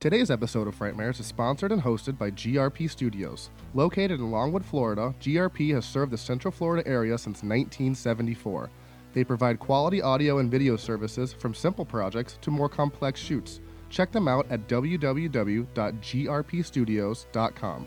Today's episode of Frightmares is sponsored and hosted by GRP Studios. Located in Longwood, Florida, GRP has served the Central Florida area since 1974. They provide quality audio and video services from simple projects to more complex shoots. Check them out at www.grpstudios.com.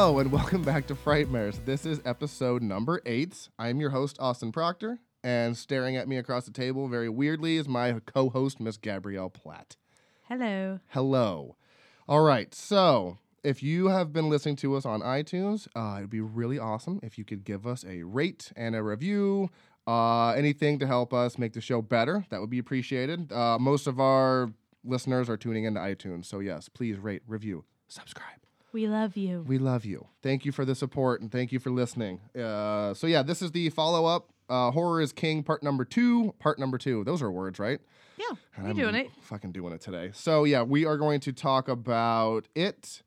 Hello and welcome back to Frightmares. This is episode number eight. I'm your host, Austin Proctor, and staring at me across the table very weirdly is my co host, Miss Gabrielle Platt. Hello. Hello. All right, so if you have been listening to us on iTunes, uh, it'd be really awesome if you could give us a rate and a review. Uh, anything to help us make the show better, that would be appreciated. Uh, most of our listeners are tuning into iTunes, so yes, please rate, review, subscribe. We love you. We love you. Thank you for the support and thank you for listening. Uh, so yeah, this is the follow up. Uh, Horror is King, part number two. Part number two. Those are words, right? yeah, And you're I'm doing it. Fucking doing it today. So yeah, we are going to talk about it,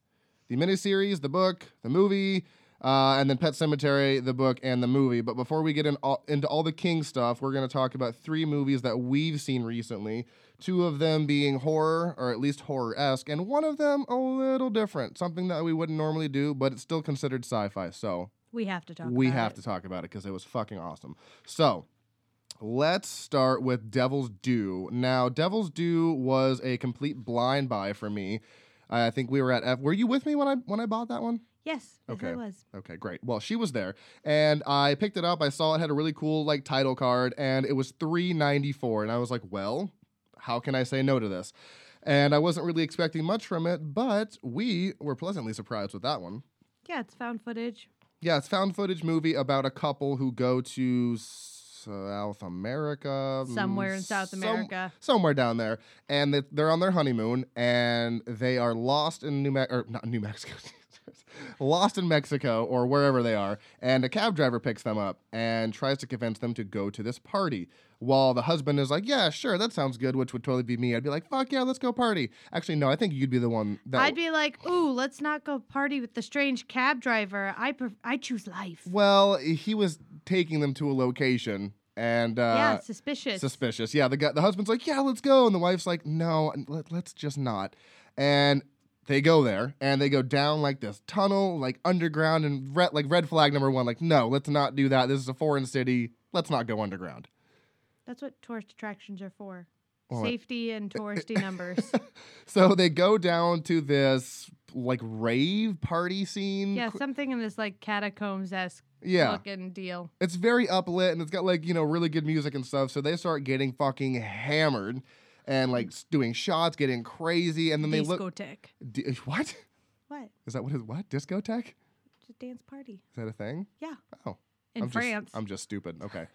the miniseries, the book, the movie, uh, and then Pet Sematary, the book, and the movie. But before we get in all, into all the King stuff, we're going to talk about three movies that we've seen recently. Two of them being horror, or at least horror esque, and one of them a little different, something that we wouldn't normally do, but it's still considered sci fi. So We have to talk. we about have it. to talk about it because it was fucking awesome. So let's start with Devil's Due. Now, Devil's Due was a complete blind buy for me. I think we were at F. Were you with me when I when I bought that one? Yes. Yes, Okay. I was. Okay, great. Well, she was there, and I picked it up. I saw it had a really cool like title card, and it was three ninety four. And I was like, well, how can I say no to this? And I wasn't really expecting much from it, but we were pleasantly surprised with that one. Yeah, it's found footage. Yeah, it's found footage movie about a couple who go to South America, mm, Somewhere in South some- America. somewhere down there, and they, they're on their honeymoon, and they are lost in New Mexico, or not New Mexico, lost in Mexico or wherever they are, and a cab driver picks them up and tries to convince them to go to this party. While the husband is like, "Yeah, sure, that sounds good," which would totally be me. I'd be like, "Fuck yeah, let's go party." Actually, no, I think you'd be the one that I'd be like, "Ooh, let's not go party with the strange cab driver. I pref- I choose life." Well, he was taking them to a location, and uh, yeah, suspicious. suspicious. Yeah, the guy, the husband's like, "Yeah, let's go," and the wife's like, "No, let, let's just not." And they go there, and they go down like this tunnel, like underground, and red, like red flag number one, like, "No, let's not do that. This is a foreign city. Let's not go underground." That's what tourist attractions are for. Well, Safety and touristy numbers. So they go down to this like rave party scene. Yeah, something in this like catacombs esque yeah. looking deal. It's very uplit and it's got like, you know, really good music and stuff. So they start getting fucking hammered and like doing shots, getting crazy. And then they look. Discotheque. D- what? What? Is that what is what? Discotheque? It's a dance party. Is that a thing? Yeah. Oh. In I'm France. Just, I'm just stupid. Okay.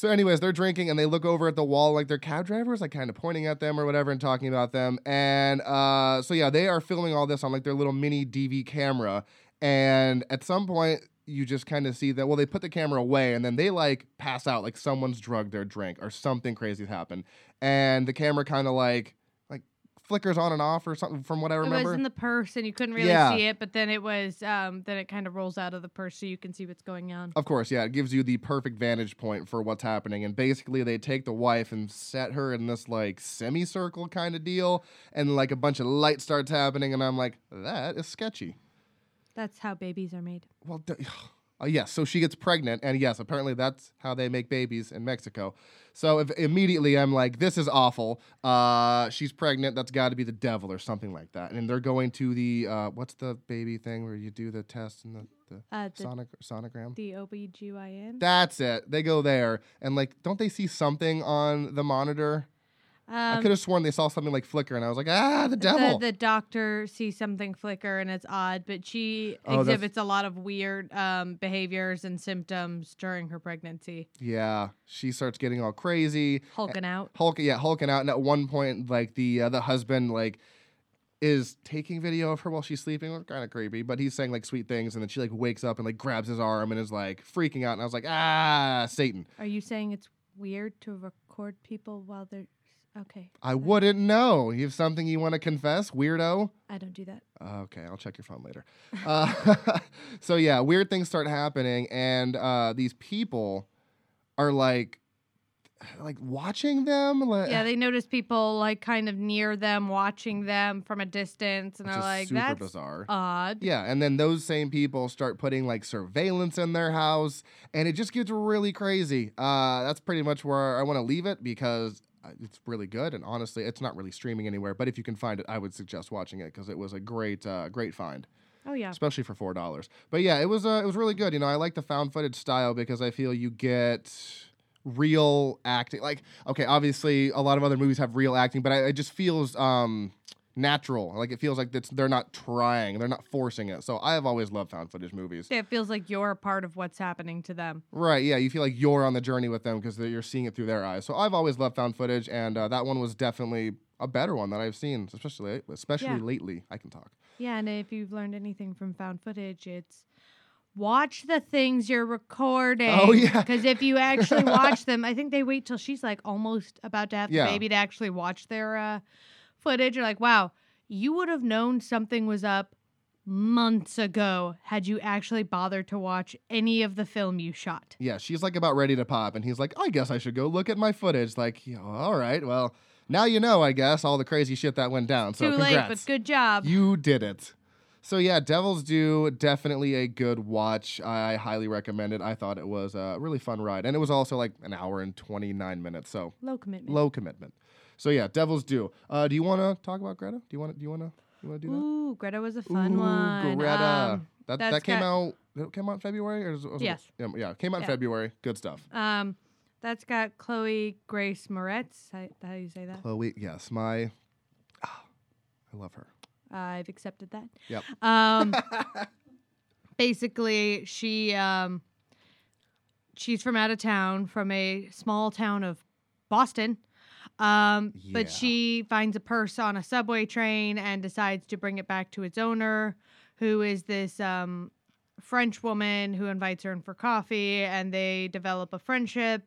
So, anyways, they're drinking and they look over at the wall like their cab drivers, like kind of pointing at them or whatever and talking about them. And uh, so, yeah, they are filming all this on like their little mini DV camera. And at some point, you just kind of see that, well, they put the camera away and then they like pass out, like someone's drugged their drink or something crazy's happened. And the camera kind of like, like flickers on and off or something from what I remember. It was in the purse and you couldn't really Yeah. see it, but then it was um then it kind of rolls out of the purse so you can see what's going on. Of course, yeah, it gives you the perfect vantage point for what's happening. And basically, they take the wife and set her in this like semicircle kind of deal, and like a bunch of light starts happening, and I'm like, that is sketchy. That's how babies are made. Well, d- uh, yes, so she gets pregnant, and yes, apparently that's how they make babies in Mexico. So if, immediately I'm like, this is awful. Uh, she's pregnant. That's got to be the devil or something like that. And they're going to the uh, what's the baby thing where you do the test and the, the Uh the, sonic sonogram. the OBGYN. That's it. They go there and like, don't they see something on the monitor? I Um, could have sworn they saw something like flicker, and I was like, ah, the the, devil. the doctor sees something flicker and it's odd, but she Oh, that's- exhibits a lot of weird um, behaviors and symptoms during her pregnancy. yeah, she starts getting all crazy, Hulking out. hulking, yeah, hulking out. And at one point, like the uh, the husband like is taking video of her while she's sleeping. Kind of creepy, but he's saying like sweet things, and then she like wakes up and like grabs his arm and is like freaking out. And I was like, ah, Satan. Are you saying it's weird to record people while they're Okay. I wouldn't know. You have something you want to confess, weirdo? I don't do that. Okay, I'll check your phone later. Uh, so yeah, weird things start happening, and uh, these people are like, like watching them. Like, Yeah, they notice people like kind of near them, watching them from a distance, and they're like, super "That's bizarre. odd." Yeah, and then those same people start putting like surveillance in their house, and it just gets really crazy. Uh, that's pretty much where I want to leave it because uh, it's really good, and honestly, it's not really streaming anywhere. But if you can find it, I would suggest watching it because it was a great, uh, great find, Oh yeah. especially for four dollars. But yeah, it was, uh, it was really good. You know, I like the found footage style because I feel you get real acting. Like, okay, obviously, a lot of other movies have real acting, but I, it just feels um, natural. Like, it feels like it's, they're not trying, they're not forcing it. So I have always loved found footage movies. It feels like you're a part of what's happening to them. Right? Yeah, you feel like you're on the journey with them because you're seeing it through their eyes. So I've always loved found footage, and uh, that one was definitely a better one that I've seen, especially especially Yeah. lately. I can talk. Yeah, and if you've learned anything from found footage, it's watch the things you're recording. Oh, yeah. Because if you actually watch them, I think they wait till she's like almost about to have Yeah. the baby to actually watch their uh, footage. You're like, wow, you would have known something was up months ago had you actually bothered to watch any of the film you shot. Yeah, she's like about ready to pop, and he's like, I guess I should go look at my footage. Like, yeah, all right, well, now you know, I guess, all the crazy shit that went down. So Too late, congrats. but good job. You did it. So yeah, Devil's Due definitely a good watch. I highly recommend it. I thought it was a really fun ride, and it was also like an hour and twenty nine minutes, so Low commitment. low commitment. So yeah, Devil's Due. Uh, do you want to talk about Greta? Do you want to? Do you want to? You want to do that? Ooh, Greta was a fun Ooh, one. Greta. Um, that that came out. It came out in February or was was it- Yes. yeah, yeah, came out in Yeah. February. Good stuff. Um, that's got Chloe Grace Moretz. How, how do you say that? Chloe, yes, my. ah, I love her. I've accepted that. Yep. Um, basically, she um, she's from out of town, from a small town of Boston. Um, Yeah. but she finds a purse on a subway train and decides to bring it back to its owner, who is this um, French woman who invites her in for coffee, and they develop a friendship.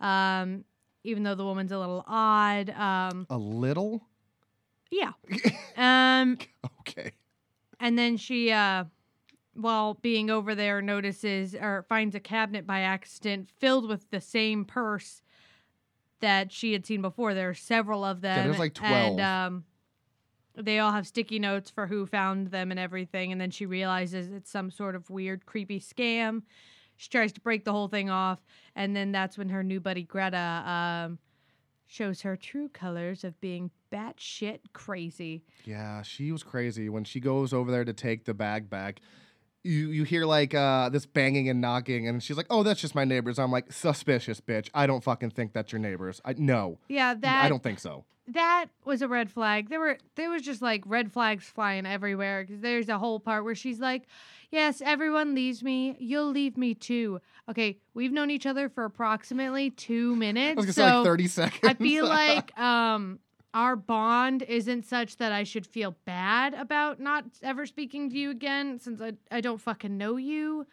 Um, even though the woman's a little odd. Um, A little. yeah. Um, Okay. and then she, uh, while being over there, notices or finds a cabinet by accident filled with the same purse that she had seen before. There are several of them. Yeah, there's like And 12. um, they all have sticky notes for who found them and everything. And then she realizes it's some sort of weird, creepy scam. She tries to break the whole thing off. And then that's when her new buddy Greta um, shows her true colors of being batshit crazy. Yeah, she was crazy when she goes over there to take the bag back. You you hear like uh this banging and knocking, and she's like, "Oh, that's just my neighbors." I'm like, "Suspicious, bitch! I don't fucking think that's your neighbors. I no, Yeah, that I don't think so." that was a red flag. There were there was just like red flags flying everywhere because there's a whole part where she's like, "Yes, everyone leaves me. You'll leave me too." Okay, we've known each other for approximately two I minutes, was gonna so say like 30 seconds. I feel like um our bond isn't such that I should feel bad about not ever speaking to you again since I, I don't fucking know you.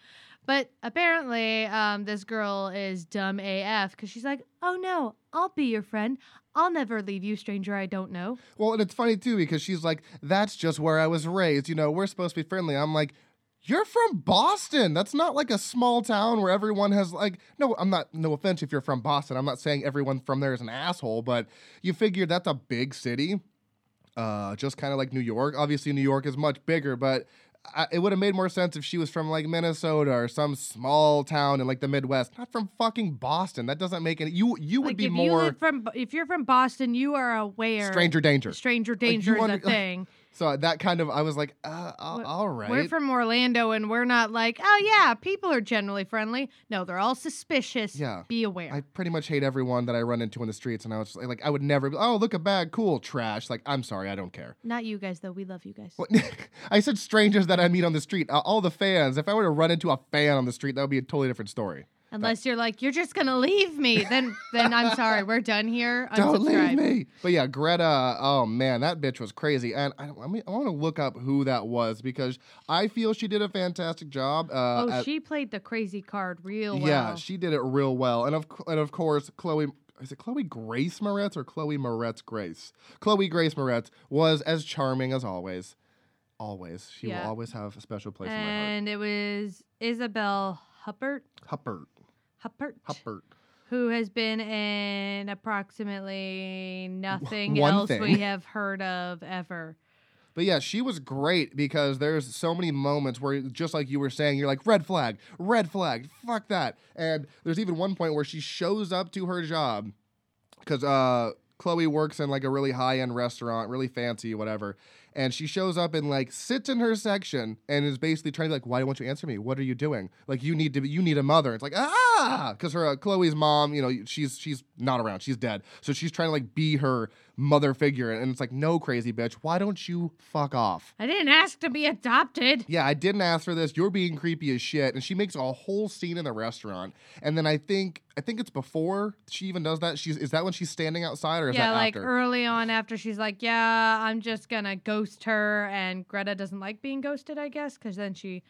But apparently, um, this girl is dumb AF because she's like, oh no, I'll be your friend. I'll never leave you, stranger I don't know. Well, and it's funny too because she's like, "That's just where I was raised." You know, we're supposed to be friendly. I'm like, "You're from Boston. That's not like a small town where everyone has like." No, I'm not. No offense if you're from Boston. I'm not saying everyone from there is an asshole, but you figure that's a big city, uh, just kind of like New York. Obviously, New York is much bigger, but. I, it would have made more sense if she was from like Minnesota or some small town in like the Midwest, not from fucking Boston. That doesn't make any. You you would like be if you more live from if you're from Boston, you are aware stranger danger. stranger danger is under- a like, thing. So that kind of, I was like, uh, all all right. We're from Orlando and we're not like, oh yeah, people are generally friendly. No, they're all suspicious. Yeah. Be aware. I pretty much hate everyone that I run into in the streets, and I was like, like, I would never. Be, oh, look a bag, cool, trash. Like, I'm sorry, I don't care. Not you guys though. We love you guys. I said strangers that I meet on the street. Uh, all the fans. If I were to run into a fan on the street, that would be a totally different story. Unless you're like, you're just gonna leave me, then then I'm sorry, we're done here. Don't leave me. But yeah, Greta. Oh man, that bitch was crazy, and I, I, mean, I want to look up who that was because I feel she did a fantastic job. Uh, Oh, at- she played the crazy card real well. Yeah, she did it real well, and of and of course, Chloe is it Chloe Grace Moretz or Chloe Moretz Grace? Chloe Grace Moretz was as charming as always. Always. She Yeah. will always have a special place in my heart. and it was Isabelle Huppert. Huppert. Huppert. Huppert. Who has been in approximately nothing one else we have heard of ever. But yeah, she was great because there's so many moments where, just like you were saying, you're like, red flag, red flag, fuck that. And there's even one point where she shows up to her job because uh, Chloe works in like a really high end restaurant, really fancy, whatever. And she shows up and like sits in her section and is basically trying to like, why don't you answer me? What are you doing? Like you need to, you need a mother. It's like ah, because her uh, Chloe's mom, you know, she's she's not around, she's dead. So she's trying to like be her mother figure, and it's like, no, crazy bitch, why don't you fuck off? I didn't ask to be adopted. Yeah, I didn't ask for this. You're being creepy as shit. And she makes a whole scene in the restaurant. And then I think I think it's before she even does that. She's is that when she's standing outside or is yeah, that like after? early on after she's like, yeah, I'm just gonna ghost her, and Greta doesn't like being ghosted, I guess, because then she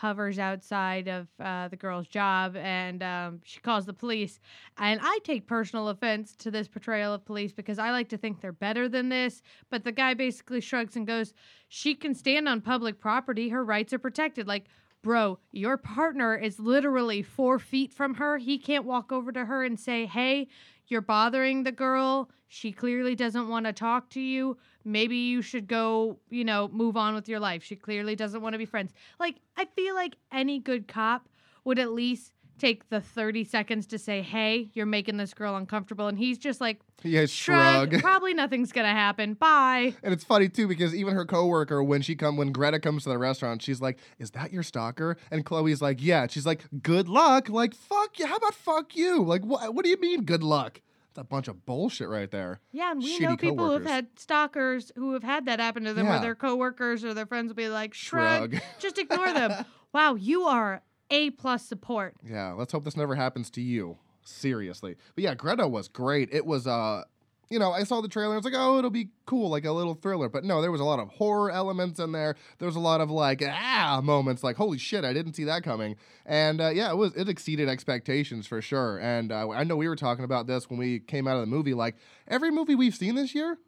hovers outside of uh, the girl's job and um, she calls the police. And I take personal offense to this portrayal of police because I like to think they're better than this. But the guy basically shrugs and goes, She can stand on public property, her rights are protected. Like, bro, your partner is literally four feet from her. He can't walk over to her and say, Hey, you're bothering the girl. She clearly doesn't want to talk to you. Maybe you should go, you know, move on with your life. She clearly doesn't want to be friends. Like, I feel like any good cop would at least take the 30 seconds to say, hey, you're making this girl uncomfortable. And he's just like, yeah, shrug, shrug. probably nothing's going to happen. Bye. And it's funny too because even her coworker, when she come, when Greta comes to the restaurant, she's like, "Is that your stalker?" And Chloe's like, "Yeah." She's like, "Good luck." Like, "Fuck you." How about fuck you? Like, what? What do you mean, good luck? It's a bunch of bullshit right there. Yeah, and we Shitty know people who have had stalkers who have had that happen to them Yeah. where their coworkers or their friends will be like, shrug, Shrug. just ignore them. wow, you are A plus support. Yeah, let's hope this never happens to you. Seriously. But yeah, Greta was great. It was uh you know, I saw the trailer. I was like, oh, it'll be cool, like a little thriller. But no, there was a lot of horror elements in there. There was a lot of like ah moments, like holy shit, I didn't see that coming. And uh, yeah, it was it exceeded expectations for sure. And uh, I know we were talking about this when we came out of the movie. Like every movie we've seen this year,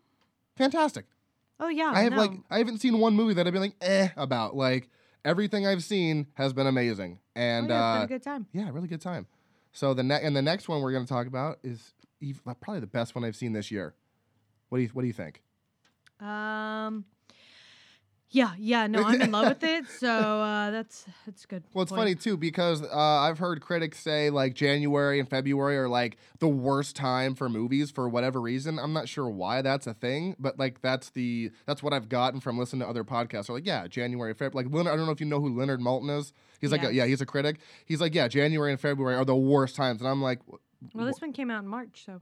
fantastic. Oh yeah, I have no. like I haven't seen one movie that I've been like eh about. Like everything I've seen has been amazing. Oh, And yeah, it's been uh, a good time. yeah, really good time. So the ne- and the next one we're going to talk about is probably the best one I've seen this year. What do you What do you think? Um, yeah, yeah, no, I'm in love with it. So uh, that's that's good. Well, it's point. funny too because uh, I've heard critics say like January and February are like the worst time for movies for whatever reason. I'm not sure why that's a thing, but like that's the that's what I've gotten from listening to other podcasts. They're like, yeah, January, February. Like Leonard, I don't know if you know who Leonard Maltin is. He's like, a, yeah, he's a critic. He's like, yeah, January and February are the worst times, and I'm like, Well, this one came out in March, so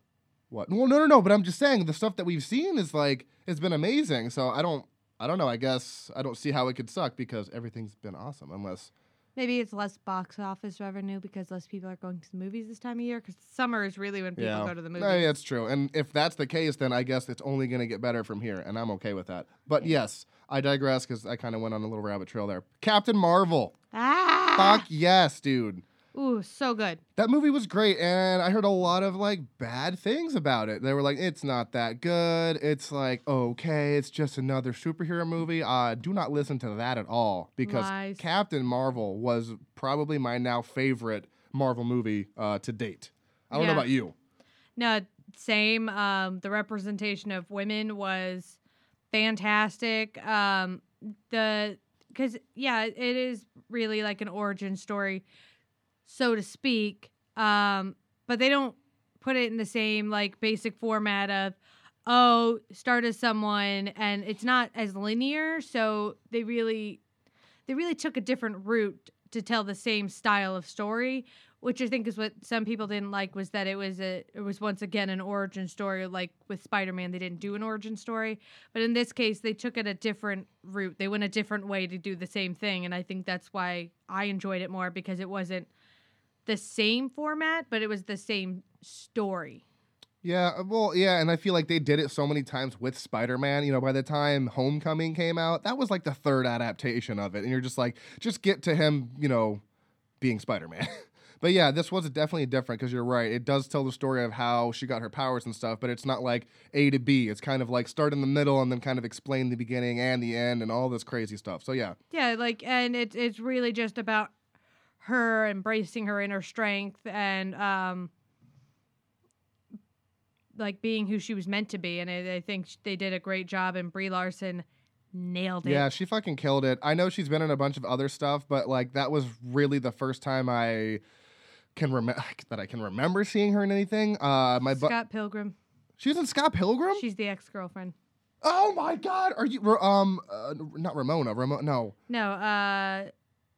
What? Well, no, no, no. But I'm just saying the stuff that we've seen is like it's been amazing. So I don't, I don't know. I guess I don't see how it could suck because everything's been awesome. Unless maybe it's less box office revenue because less people are going to the movies this time of year. Because summer is really when people go to the movies. Yeah, it's true. And if that's the case, then I guess it's only going to get better from here, and I'm okay with that. But yes, I digress because I kind of went on a little rabbit trail there. Captain Marvel. Ah, Fuck yes, dude. Ooh, so good. That movie was great, and I heard a lot of like bad things about it. They were like, "It's not that good." It's like, okay, it's just another superhero movie. Uh, do not listen to that at all because Lies. Captain Marvel was probably my now favorite Marvel movie uh, to date. I don't know about you. No, same. Um, the representation of women was fantastic. Um, the because yeah, it is really like an origin story, so to speak. Um, but they don't put it in the same like basic format of oh start as someone and it's not as linear so they really they really took a different route to tell the same style of story which i think is what some people didn't like was that it was a it was once again an origin story like with spider-man they didn't do an origin story but in this case they took it a different route they went a different way to do the same thing and i think that's why i enjoyed it more because it wasn't the same format but it was the same story Yeah, uh, well, yeah, and I feel like they did it so many times with Spider-Man. You know, by the time Homecoming came out, that was like the third adaptation of it, and you're just like, just get to him, you know, being Spider-Man. But yeah, this was definitely different because you're right. It does tell the story of how she got her powers and stuff, but it's not like A to B. It's kind of like start in the middle and then kind of explain the beginning and the end and all this crazy stuff. So yeah, Yeah, like, and it's it's really just about her embracing her inner strength and um, like being who she was meant to be. And I, I think they did a great job, and Brie Larson nailed it. yeah, she fucking killed it. I know she's been in a bunch of other stuff, but like that was really the first time I can remember that I can remember seeing her in anything. Uh, my bu- Scott Pilgrim. she was in Scott Pilgrim. She's the ex girlfriend. oh my god, are you um uh, not Ramona? Ramona? No, No, uh,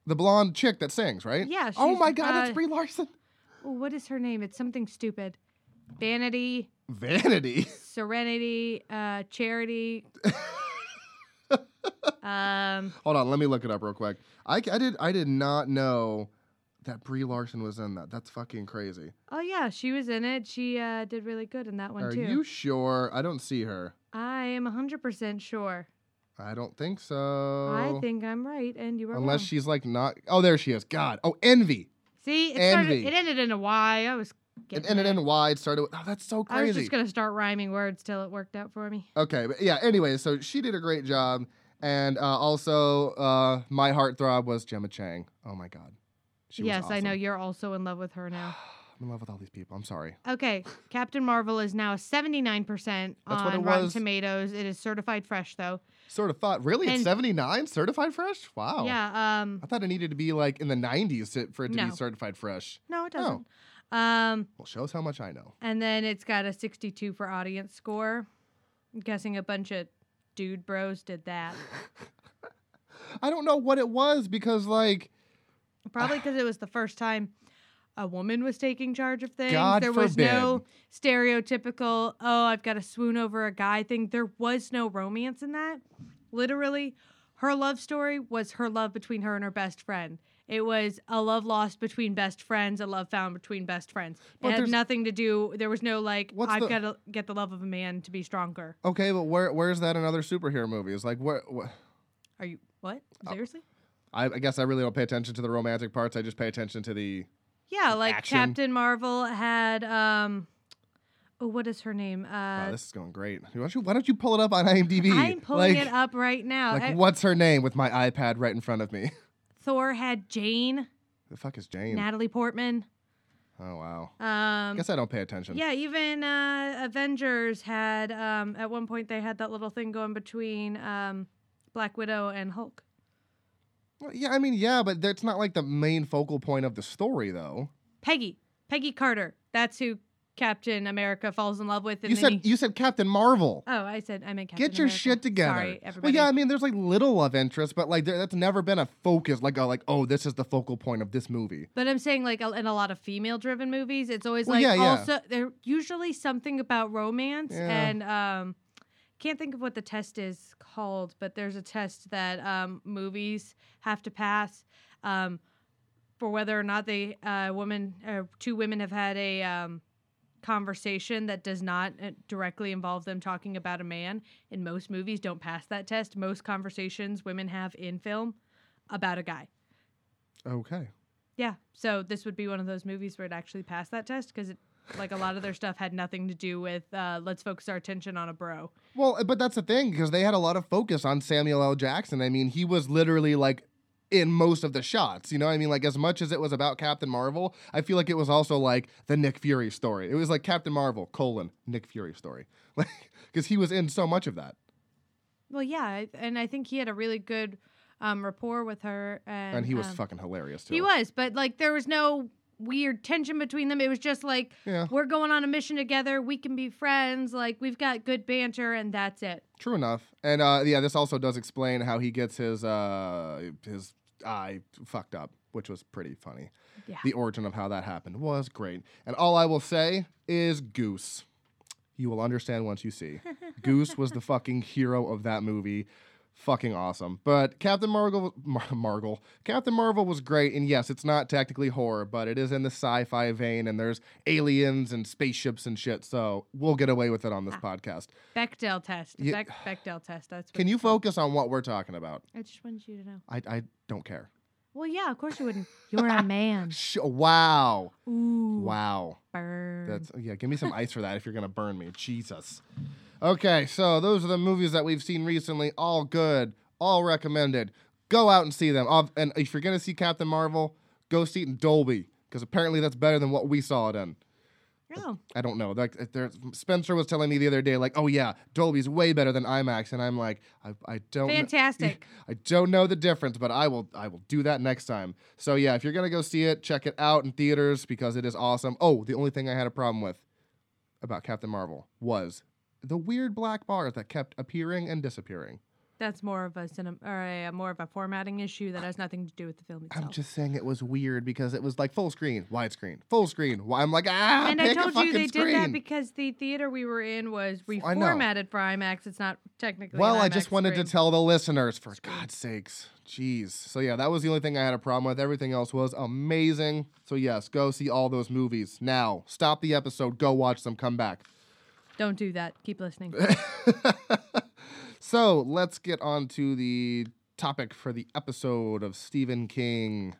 the blonde chick that sings, right? Yeah, Oh my god, uh, that's Brie Larson. what is her name? It's something stupid. Vanity, Vanity. Serenity, uh, Charity. um, Hold on, let me look it up real quick. I, I did I did not know that Brie Larson was in that. That's fucking crazy. oh yeah, she was in it. She uh, did really good in that one Are too. Are you sure? I don't see her. I am 100% sure. I don't think so. I think I'm right, and you are unless wrong. she's like not. Oh, there she is. God. Oh, Envy. See, it, started, Envy. it ended in a Y. I was It ended in Y. It started. With, oh, that's so crazy. I was just gonna start rhyming words till it worked out for me. Okay, but yeah. Anyway, so she did a great job, and uh, also uh, my heartthrob was Gemma Chan. Oh my God. She was yes, I know you're also in love with her now. I'm in love with all these people. I'm sorry. Okay, Captain Marvel is now 79% on Rotten. Tomatoes. It is certified fresh though. Sort of thought. Really, it's 79 certified fresh. Wow. Yeah, um I thought it needed to be like in the 90s to, for it to No. be certified fresh. no, it Oh. doesn't. Um Well, shows how much I know. and then it's got a 62 for audience score. I'm guessing a bunch of dude bros did that. I don't know what it was because like Probably because it was the first time a woman was taking charge of things. God there was no stereotypical, oh, I've got to swoon over a guy thing. There was no romance in that. Literally, her love story was her love between her and her best friend. It was a love lost between best friends, a love found between best friends. But it had there's- nothing to do. There was no like, What's I've the- got to get the love of a man to be stronger. okay, but where where's that in other superhero movies? Like what? wh- Are you what? Oh. Seriously? I, I guess I really don't pay attention to the romantic parts. I just pay attention to the. Yeah, like action. Captain Marvel had um oh what is her name? Wow, Uh this is going great. Why don't you Why don't you pull it up on IMDb? I'm pulling like, it up right now. Like Uh, what's her name with my iPad right in front of me? Thor had Jane, Who the fuck is Jane? Natalie Portman. oh wow. Um guess I don't pay attention. yeah, even uh, Avengers had um, at one point they had that little thing going between um, Black Widow and Hulk. Well, yeah, I mean, yeah, but that's not like the main focal point of the story, though. Peggy, Peggy Carter. That's who Captain America falls in love with. And You said he- you said Captain Marvel. oh, I said I meant Captain Get your America. shit together. Sorry, well, yeah, I mean, there's like little love interest, but like there, that's never been a focus. Like, a, like, oh, this is the focal point of this movie. But I'm saying, like, in a lot of female-driven movies, it's always Well, like yeah, yeah. also they're usually something about romance, Yeah. and um, can't think of what the test is called, but there's a test that um, movies have to pass um, for whether or not they uh, woman or two women have had a um, conversation that does not uh, directly involve them talking about a man. In most movies, don't pass that test. Most conversations women have in film about a guy. Okay. Yeah. So this would be one of those movies where it actually passed that test because it, like a lot of their stuff had nothing to do with uh, let's focus our attention on a bro. Well, but that's the thing because they had a lot of focus on Samuel L. Jackson. I mean, he was literally like in most of the shots. You know, what I mean, like as much as it was about Captain Marvel, I feel like it was also like the Nick Fury story. It was like Captain Marvel colon Nick Fury story, like because he was in so much of that, Well, yeah, and I think he had a really good um, rapport with her, and, and he was um, fucking hilarious too. he was, but like there was no weird tension between them. It was just like Yeah, we're going on a mission together. We can be friends. Like we've got good banter, and that's it. true enough. And uh, yeah, this also does explain how he gets his uh, his eye fucked up, which was pretty funny. Yeah. The origin of how that happened was great. And all I will say is Goose. You will understand once you see. Goose was the fucking hero of that movie. Fucking awesome. But Captain Marvel, Mar- Marvel, Captain Marvel was great. And yes, it's not technically horror, but it is in the sci-fi vein, and there's aliens and spaceships and shit. So we'll get away with it on this ah. podcast. Bechdel test. Yeah. Bechdel test. That's what Can you called. focus on what we're talking about? I just wanted you to know. I, I don't care. Well, yeah, of course you wouldn't. You're a man. Sh- wow. Ooh. Wow. Burn. That's yeah. Give me some ice for that if you're gonna burn me. Jesus. Okay, so those are the movies that we've seen recently. All good, all recommended. Go out and see them. And if you're gonna see Captain Marvel, go see it in Dolby because apparently that's better than what we saw it in. oh, I don't know. Like there, Spencer was telling me the other day, like, oh yeah, Dolby's way better than IMAX, and I'm like, I, I don't. fantastic. I don't know the difference, but I will I will do that next time. So yeah, if you're gonna go see it, check it out in theaters because it is awesome. Oh, the only thing I had a problem with about Captain Marvel was the weird black bars that kept appearing and disappearing. That's more of a cinem- or a, more of a formatting issue that has nothing to do with the film itself. I'm just saying it was weird because it was like full screen, widescreen, full screen. I'm like ah, and I told you they screen. did that because the theater we were in was I know. reformatted for IMAX. It's not technically. Well, I just wanted screen. to tell the listeners, for God's sakes. Jeez. So, yeah, that was the only thing I had a problem with. Everything else was amazing. So, yes, go see all those movies now. Stop the episode, go watch them, come back. Don't do that. Keep listening. so, let's get on to the topic for the episode of Stephen King,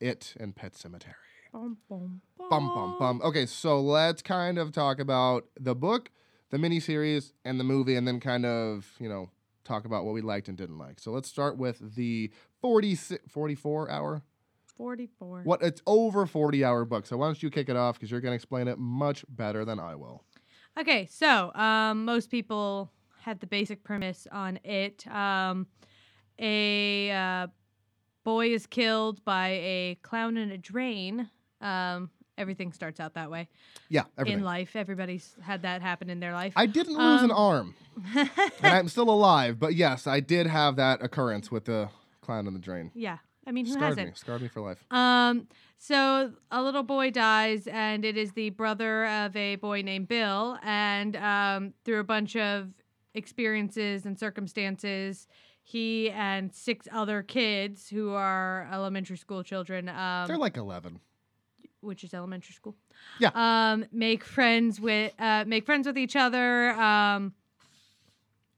It, and Pet Sematary. bum, bum, Bum, bum, bum. Okay, so let's kind of talk about the book, the miniseries, and the movie, and then kind of, you know, talk about what we liked and didn't like. So let's start with the 40, 44 hour. Forty-four. What? It's over 40 hour book. So why don't you kick it off because you're going to explain it much better than I will. Okay, so um, most people have the basic premise on it. Um, a uh, boy is killed by a clown in a drain. Um, everything starts out that way Yeah, everything. in life. Everybody's had that happen in their life. I didn't lose an Um, arm, and I'm still alive. But yes, I did have that occurrence with the clown in the drain. yeah, I mean, who Scarred hasn't? me. Scarred me for life. Um, so a little boy dies, and it is the brother of a boy named Bill. And um, through a bunch of experiences and circumstances, he and six other kids who are elementary school children, um, They're like 11. which is elementary school, Yeah. um, make friends with uh, make friends with each other. Um,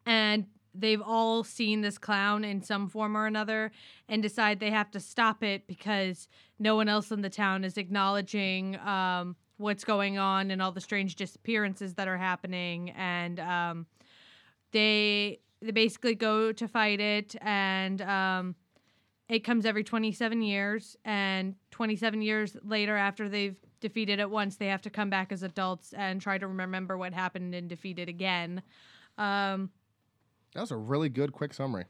and they've all seen this clown in some form or another and decide they have to stop it because no one else in the town is acknowledging um, what's going on and all the strange disappearances that are happening. And um, they they basically go to fight it and um, it comes every 27 years. And 27 years later after they've defeated it once they have to come back as adults and try to remember what happened and defeat it again. Um, That was a really good, quick summary.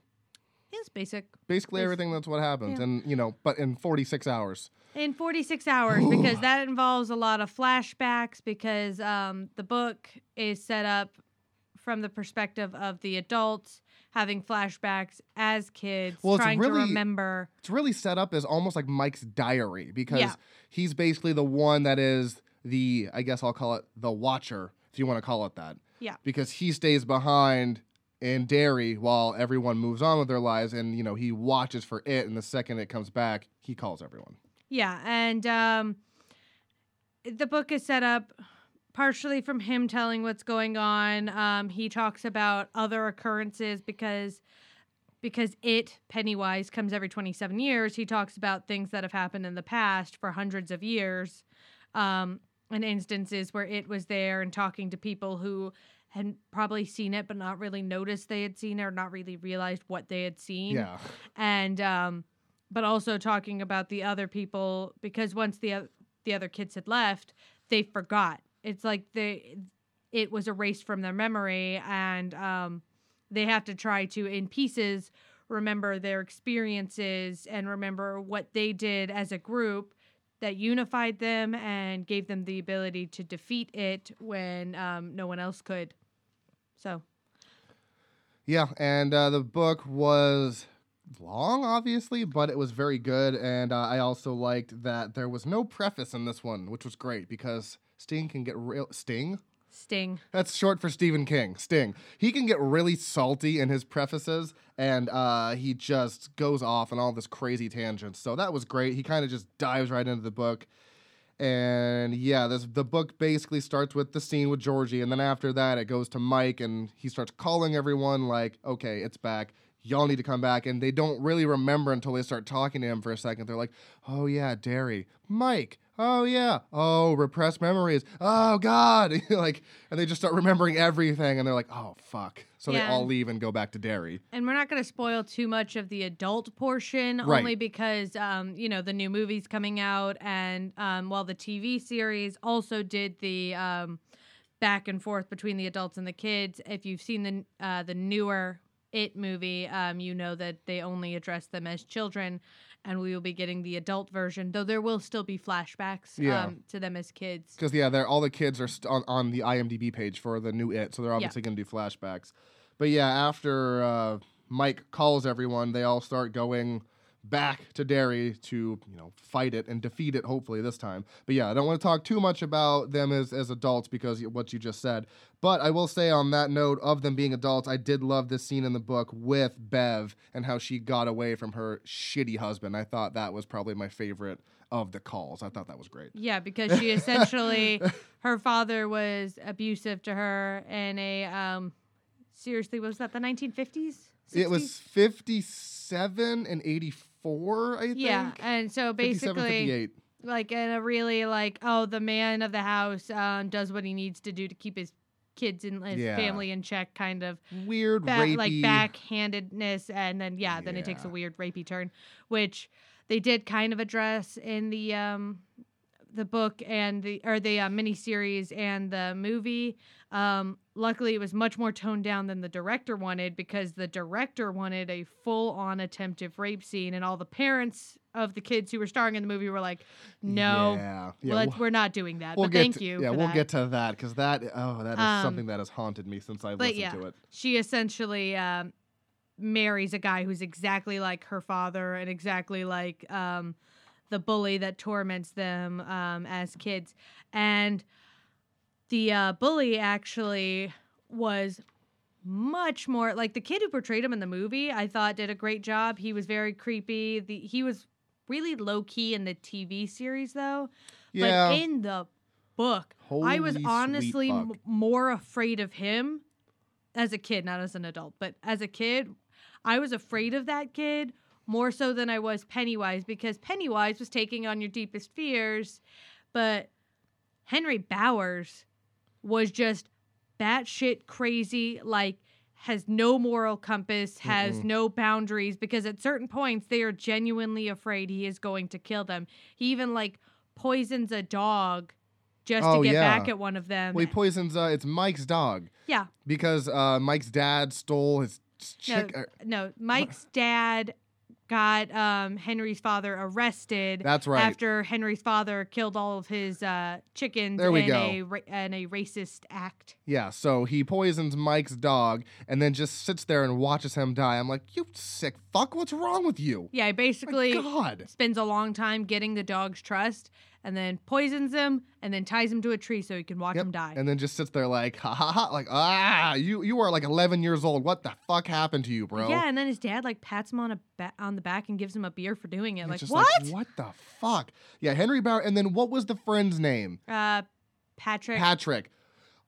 it's basic Basically, Bas- everything that's what happens, yeah. and you know, but in 46 hours. in 46 hours because that involves a lot of flashbacks because um, the book is set up from the perspective of the adults having flashbacks as kids Well, it's trying to really- remember It's really set up as almost like Mike's diary because Yeah. he's basically the one that is the, I guess I'll call it the watcher, if you want to call it that. Yeah. Because he stays behind in Derry while everyone moves on with their lives, and you know he watches for it, and the second it comes back, he calls everyone. Yeah, and um, the book is set up partially from him telling what's going on. Um, he talks about other occurrences because because it Pennywise comes every 27 years. He talks about things that have happened in the past for hundreds of years, um, and instances where it was there and talking to people who had probably seen it but not really noticed they had seen it or not really realized what they had seen. Yeah. and um but also talking about the other people because once the the other kids had left they forgot. It's like they it was erased from their memory and um they have to try to in pieces remember their experiences and remember what they did as a group that unified them and gave them the ability to defeat it when um, no one else could so Yeah, and uh, the book was long, obviously, but it was very good. And uh, I also liked that there was no preface in this one, which was great because Sting can get real. Sting? sting That's short for Stephen King. Sting. He can get really salty in his prefaces, and uh, he just goes off on all this crazy tangents. So that was great. He kind of just dives right into the book. And yeah, this the book basically starts with the scene with Georgie, and then after that, it goes to Mike, and he starts calling everyone like, "Okay, it's back. y'all need to come back. And they don't really remember until they start talking to him for a second. They're like, oh, yeah, Derry. Mike. Oh, yeah. Oh, repressed memories. Oh, God. like, and they just start remembering everything. And they're like, oh, fuck. So they all leave and go back to Derry. And we're not going to spoil too much of the adult portion, Right. only because um, you know the new movie's coming out, and um, while the TV series also did the um, back and forth between the adults and the kids. If you've seen the uh, the newer It movie, um, you know that they only address them as children, and we will be getting the adult version, though there will still be flashbacks Yeah. um, to them as kids. Because yeah, they're all the kids are st- on, on the IMDb page for the new It, so they're obviously going to do flashbacks. But yeah, after uh, Mike calls everyone, they all start going back to Derry to you know fight it and defeat it. Hopefully this time. But yeah, I don't want to talk too much about them as as adults because what you just said. But I will say on that note of them being adults, I did love this scene in the book with Bev and how she got away from her shitty husband. I thought that was probably my favorite of the calls. I thought that was great. Yeah, because she essentially, her father was abusive to her in a, um, seriously, was that the 1950s? It was 57 and 84, I think. Yeah, and so basically, 58. like in a really like, oh, the man of the house um, does what he needs to do to keep his kids and his Yeah. family in check, kind of. Weird, ba- like backhandedness and then yeah then it takes a weird rapey turn which they did kind of address in the um the book and the or the uh, miniseries and the movie um luckily it was much more toned down than the director wanted because the director wanted a full on attempted rape scene and all the parents of the kids who were starring in the movie were like no Yeah. yeah we'll- we're not doing that we'll but thank to- you Yeah, we'll that. get to that because that, oh, that is Um, something that has haunted me since I listened yeah. to it. she essentially um, marries a guy who's exactly like her father and exactly like um, the bully that torments them um, as kids. And the uh, bully actually was much more like the kid who portrayed him in the movie. I thought did a great job. He was very creepy. The he was really low key in the TV series though. Yeah. But in the book, I was honestly m- more afraid of him as a kid, not as an adult, but as a kid, I was afraid of that kid more so than I was Pennywise because Pennywise was taking on your deepest fears, but Henry Bowers was just batshit crazy, like has no moral compass, has Mm-mm. no boundaries because at certain points they are genuinely afraid he is going to kill them. He even like poisons a dog just Oh, to get yeah. back at one of them. well, he poisons, uh, it's Mike's dog yeah. because uh, Mike's dad stole his No, chick. uh, no. Mike's dad got um, Henry's father arrested that's right. after Henry's father killed all of his uh, chickens There we in go. a ra- in a racist act. Yeah, so he poisons Mike's dog and then just sits there and watches him die. I'm like, you sick fuck, what's wrong with you? Yeah, he My basically God. spends a long time getting the dog's trust and then poisons him and then ties him to a tree so he can watch Yep, him die. And then just sits there like, ha ha ha, like, ah, you you are like 11 years old. What the fuck happened to you, bro? Yeah, and then his dad like pats him on a ba- on the back and gives him a beer for doing it. Like what? what the fuck? Yeah, Henry Bauer. And then what was the friend's name? Uh, Patrick. Patrick.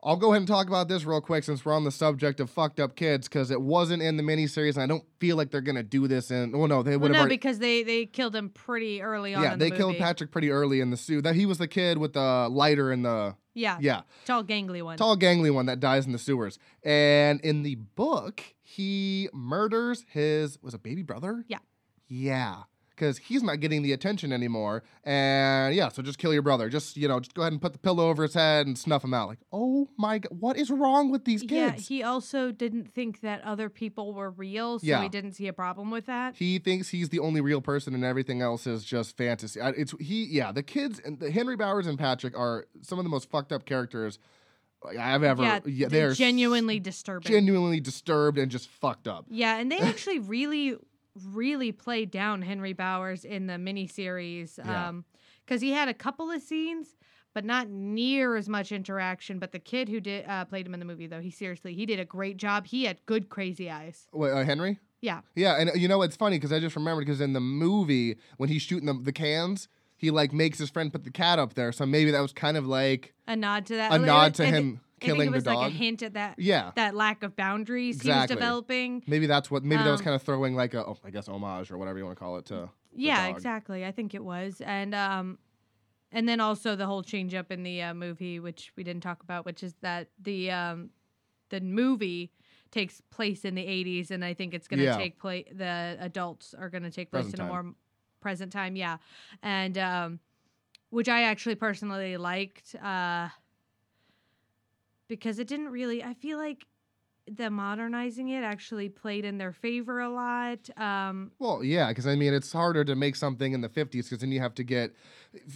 I'll go ahead and talk about this real quick since we're on the subject of fucked up kids because it wasn't in the miniseries and I don't feel like they're gonna do this in. Well, no, they would have. no, already, because they they killed him pretty early on. yeah, in they the killed. Patrick pretty early in the suit. That he was the kid with the lighter and the Yeah, yeah tall, gangly one. tall gangly one that dies in the sewers. And in the book, he murders his was a baby brother. Yeah. Yeah. Because he's not getting the attention anymore. And yeah, so just kill your brother. Just, you know, just go ahead and put the pillow over his head and snuff him out. Like, oh my God, what is wrong with these kids? Yeah, he also didn't think that other people were real, so Yeah. he didn't see a problem with that. He thinks he's the only real person, and everything else is just fantasy. It's he, yeah. The kids and the Henry Bowers and Patrick are some of the most fucked up characters I've ever. yeah, Yeah, they're they're genuinely disturbing. genuinely disturbed and just fucked up. yeah, and they actually really, really played down Henry Bowers in the miniseries Yeah. um, because he had a couple of scenes, but not near as much interaction. But the kid who did uh, played him in the movie, though, he seriously he did a great job. He had good crazy eyes. Wait, uh, Henry? Yeah, Yeah, and uh, you know it's funny because I just remembered because in the movie when he's shooting the, the cans, he like makes his friend put the cat up there. So maybe that was kind of like a nod to that. a nod to and him killing I think it was the like a hint at that yeah. that lack of boundaries he Exactly. was developing. Maybe that's what. Maybe that was Um, kind of throwing like a, oh, I guess, homage or whatever you want to call it to. Yeah, dog. exactly. I think it was, and um, and then also the whole change up in the uh, movie, which we didn't talk about, which is that the um, the movie takes place in the 80s and i think it's going to Yeah. take place the adults are going to take place Present in a time. more present time yeah and um which i actually personally liked uh because it didn't really i feel like the modernizing it actually played in their favor a lot um Well, yeah, because I mean, it's harder to make something in the 50s because then you have to get,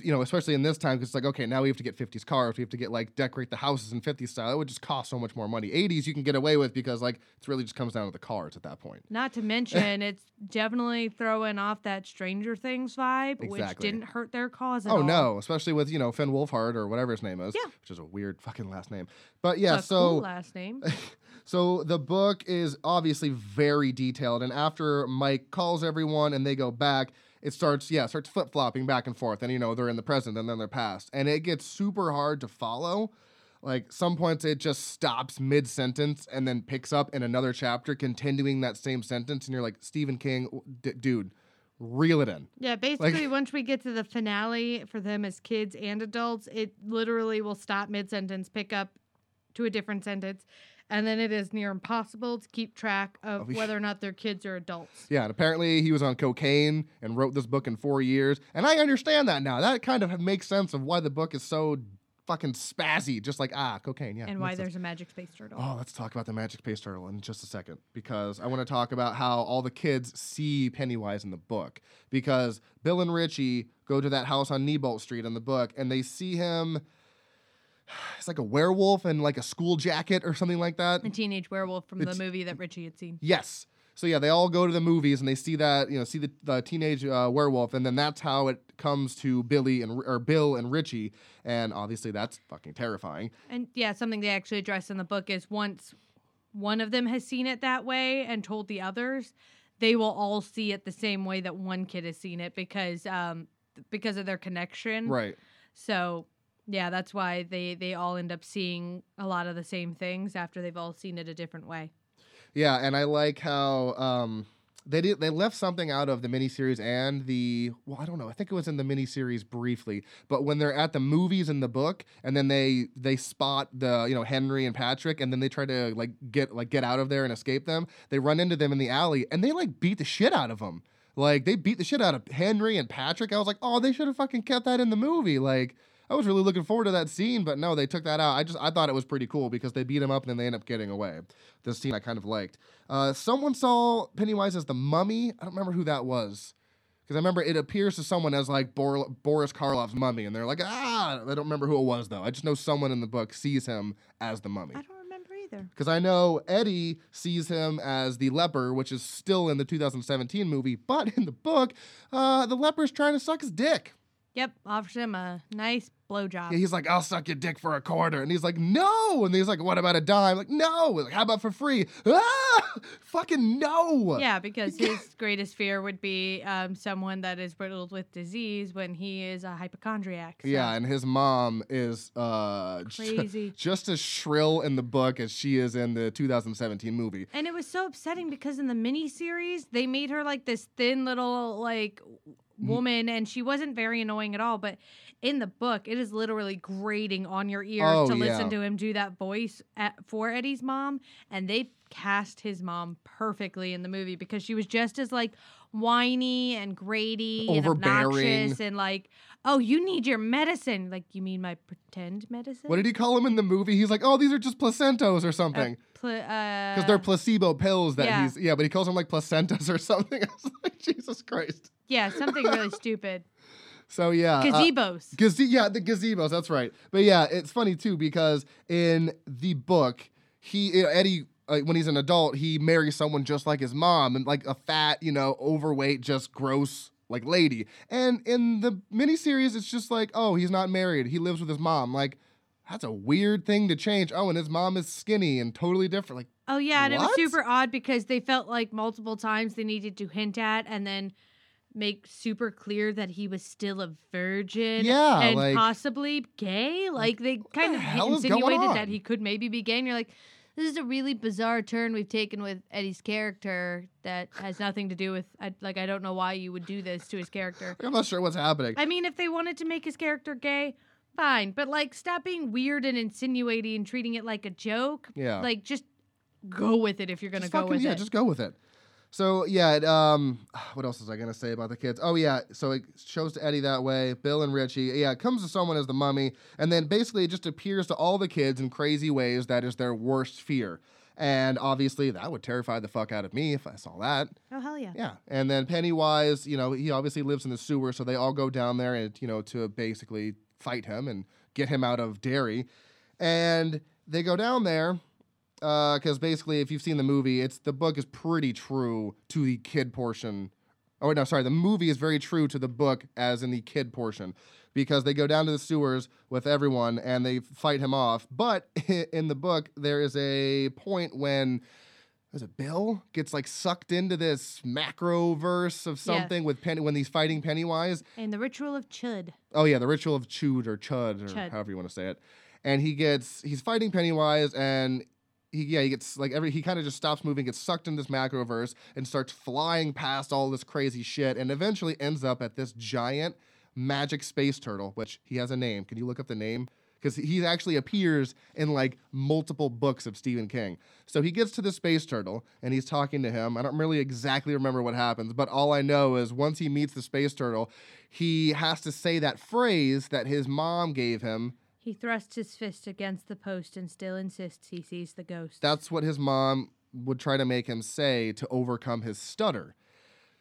you know, especially in this time, because it's like, okay, now we have to get 50s cars. We have to get, like, decorate the houses in 50s style. It would just cost so much more money. 80s, you can get away with because, like, it really just comes down to the cars at that point. Not to mention, it's definitely throwing off that Stranger Things vibe, which didn't hurt their cause at all. Oh, all. no, especially with, you know, Finn Wolfhard or whatever his name is, Yeah. which is a weird fucking last name. But yeah, A so. cool last name. So the book is obviously very detailed, and after Mike calls everyone and they go back, it starts yeah starts flip flopping back and forth, and you know they're in the present and then they're past, and it gets super hard to follow. Like some points it just stops mid sentence and then picks up in another chapter, continuing that same sentence, and you're like Stephen King, d- dude, reel it in. Yeah, basically, once we get to the finale for them as kids and adults, it literally will stop mid sentence, pick up to a different sentence, and then it is near impossible to keep track of whether or not they're kids or adults. Yeah, and apparently he was on cocaine and wrote this book in four years. And I understand that now. That kind of makes sense of why the book is so fucking spazzy. Just like, ah, cocaine, yeah. and why makes sense. there's a magic space turtle. Oh, let's talk about the magic space turtle in just a second because I want to talk about how all the kids see Pennywise in the book. Because Bill and Richie go to that house on Neibolt Street in the book and they see him. It's like a werewolf and like a school jacket or something like that. A teenage werewolf from the It's- movie that Richie had seen. Yes. So yeah, they all go to the movies and they see that you know see the, the teenage uh, werewolf, and then that's how it comes to Billy and or Bill and Richie, and obviously that's fucking terrifying. And yeah, something they actually address in the book is once one of them has seen it that way and told the others, they will all see it the same way that one kid has seen it because um because of their connection. Right. So yeah, that's why they they all end up seeing a lot of the same things after they've all seen it a different way. Yeah, and I like how um, they did they left something out of the miniseries and the well, I don't know. I think it was in the miniseries briefly, but when they're at the movies in the book, and then they they spot the you know Henry and Patrick, and then they try to like get like get out of there and escape them. They run into them in the alley, and they like beat the shit out of them. Like they beat the shit out of Henry and Patrick. I was like, oh, they should have fucking kept that in the movie. Like. I was really looking forward to that scene, but no, they took that out. I just I thought it was pretty cool because they beat him up and then they end up getting away. This scene I kind of liked. Uh, someone saw Pennywise as the mummy. I don't remember who that was. Because I remember it appears to someone as like Bor- Boris Karloff's mummy, and they're like, ah, I don't remember who it was though. I just know someone in the book sees him as the mummy. I don't remember either. Because I know Eddie sees him as the leper, which is still in the 2017 movie, but in the book, uh, the is trying to suck his dick. Yep, offers him a nice blowjob. Yeah, he's like, I'll suck your dick for a quarter. And he's like, no. And he's like, what about a dime? Like, no. Like, how about for free? Ah! Fucking no. Yeah, because his greatest fear would be um, someone that is riddled with disease when he is a hypochondriac. so- Yeah, and his mom is uh, Crazy. just as shrill in the book as she is in the 2017 movie. And it was so upsetting because in the miniseries, they made her like this thin little like. Mm-hmm. woman and she wasn't very annoying at all. But in the book, it is literally grating on your ears Oh, to listen yeah. to him do that voice at, for Eddie's mom. And they cast his mom perfectly in the movie because she was just as like whiny and grating and Overbearing. obnoxious and like, oh, you need your medicine. Like, you mean my pretend medicine? What did he call him in the movie? He's like, oh, these are just placentos or Uh, something. pl- uh, Because they're placebo pills that yeah. he's, yeah, but he calls them like placentas or something. I was like, Jesus Christ. yeah, something really stupid. So, yeah. uh, Gazebos. Gaze- yeah, the gazebos. That's right. But yeah, it's funny too because in the book, he Eddie uh, when he's an adult, he marries someone just like his mom and like a fat, you know, overweight, just gross like lady. And in the miniseries, it's just like, oh, he's not married. He lives with his mom. Like. That's a weird thing to change. Oh, and his mom is skinny and totally different. Like, Oh yeah, and it was super odd because they felt like multiple times they needed to hint at, and then make super clear that he was still a virgin Yeah, and like- possibly gay. Like they kind the of hell is going insinuated that he could maybe be gay. And you're like, this is a really bizarre turn we've taken with Eddie's character that has nothing to do with I, like I don't know why you would do this to his character. I'm not sure what's happening. I mean, if they wanted to make his character gay, fine, but like stop being weird and insinuating and treating it like a joke. Yeah. Like just go with it if you're gonna Just go fucking- with yeah, it. just go with it. So yeah, it, um, what else was I gonna say about the kids? Oh yeah, so it shows to Eddie that way. Bill and Richie, yeah, it comes to someone as the mummy, and then basically it just appears to all the kids in crazy ways that is their worst fear. And obviously that would terrify the fuck out of me if I saw that. oh hell yeah. Yeah, and then Pennywise, you know, he obviously lives in the sewer, so they all go down there and you know to basically fight him and get him out of Derry, and they go down there Uh, because basically, if you've seen the movie, it's the book is pretty true to the kid portion. Oh no, sorry, the movie is very true to the book as in the kid portion. Because they go down to the sewers with everyone and they fight him off. But in the book, there is a point when was it Bill gets like sucked into this macro verse of something with Penny when he's fighting Pennywise. And the ritual of Chud. Oh yeah, the ritual of Chud or Chud or Chud. however you want to say it. And he gets he's fighting Pennywise and he yeah, he gets like every he kind of just stops moving, gets sucked in this macroverse and starts flying past all this crazy shit and eventually ends up at this giant magic space turtle, which he has a name. Can you look up the name? Because he actually appears in like multiple books of Stephen King. So he gets to the space turtle and he's talking to him. I don't really exactly remember what happens, but all I know is once he meets the space turtle, he has to say that phrase that his mom gave him. He thrusts his fist against the post and still insists he sees the ghost. That's what his mom would try to make him say to overcome his stutter.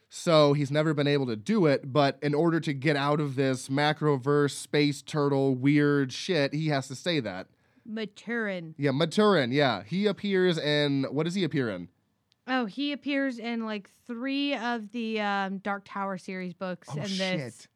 So he's never been able to do it, but in order to get out of this macroverse space turtle weird shit, he has to say that. Maturin. Yeah, Maturin, yeah. He appears in what does he appear in? Oh, he appears in like three of the um, Dark Tower series books Oh and shit.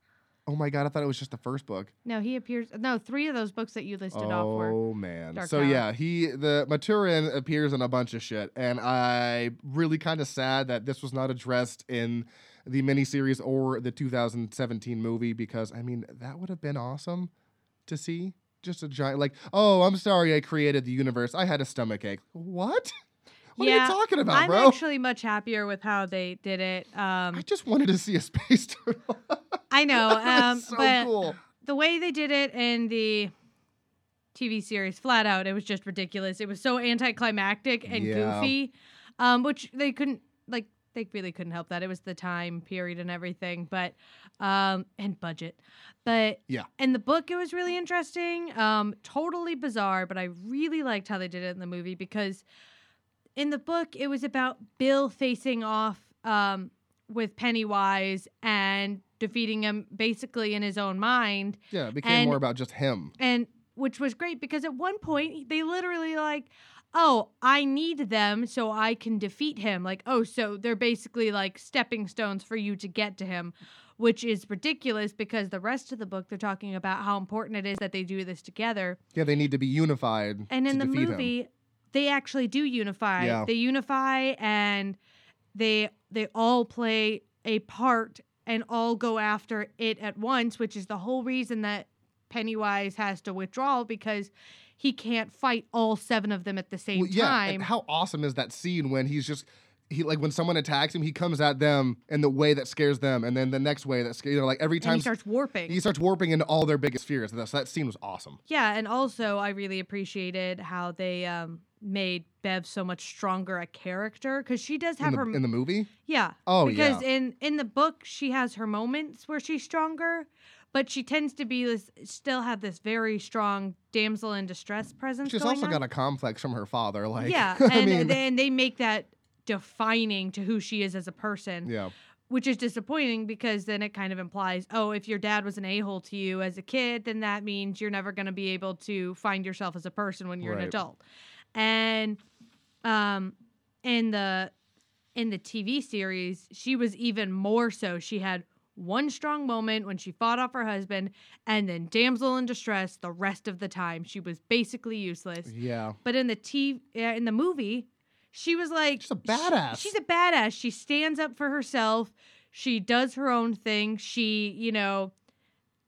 Oh my god, I thought it was just the first book. No, he appears. No, three of those books that you listed off were. Oh man. Dark so yeah, he the Maturin appears in a bunch of shit, and I really kind of sad that this was not addressed in the miniseries or the 2017 movie because I mean that would have been awesome to see. Just a giant like, oh, I'm sorry, I created the universe. I had a stomach ache. What? What are you talking about, I'm bro? actually much happier with how they did it. Um, I just wanted to see a space turtle. I know, um, so but cool. the way they did it in the TV series, flat out, it was just ridiculous. It was so anticlimactic and Yeah. goofy, um, which they couldn't like. They really couldn't help that. It was the time period and everything, but um, and budget. But Yeah. in the book, it was really interesting. Um, totally bizarre, but I really liked how they did it in the movie because in the book, it was about Bill facing off um, with Pennywise and defeating him basically in his own mind Yeah, it became and- more about just him. and which was great because at one point they literally like oh i need them so i can defeat him like oh so they're basically like stepping stones for you to get to him which is ridiculous because the rest of the book they're talking about how important it is that they do this together Yeah, they need to be unified. and in the defeat him. movie they actually do unify Yeah. they unify and they they all play a part and all go after it at once which is the whole reason that pennywise has to withdraw because he can't fight all seven of them at the same Well, yeah, time and how awesome is that scene when he's just he like when someone attacks him, he comes at them in the way that scares them, and then the next way that scares you know like every and time he starts warping he starts warping into all their biggest fears. So that scene was awesome. yeah and also i really appreciated how they um made bev so much stronger a character because she does In have the, her in the movie, Yeah. Oh, because yeah. in in the book she has her moments where she's stronger, but she tends to be this still have this very strong damsel in distress presence. she's also on. got a complex from her father. Like yeah, I and mean, then they make that defining to who she is as a person, yeah, which is disappointing because then it kind of implies, oh, if your dad was an a hole to you as a kid, then that means you're never going to be able to find yourself as a person when you're an adult. And um, in the in the TV series, she was even more so. She had one strong moment when she fought off her husband, and then damsel in distress the rest of the time. She was basically useless. yeah. But in the TV, uh, in the movie, she was like She's a badass. she's a badass. She stands up for herself. She does her own thing. She, you know,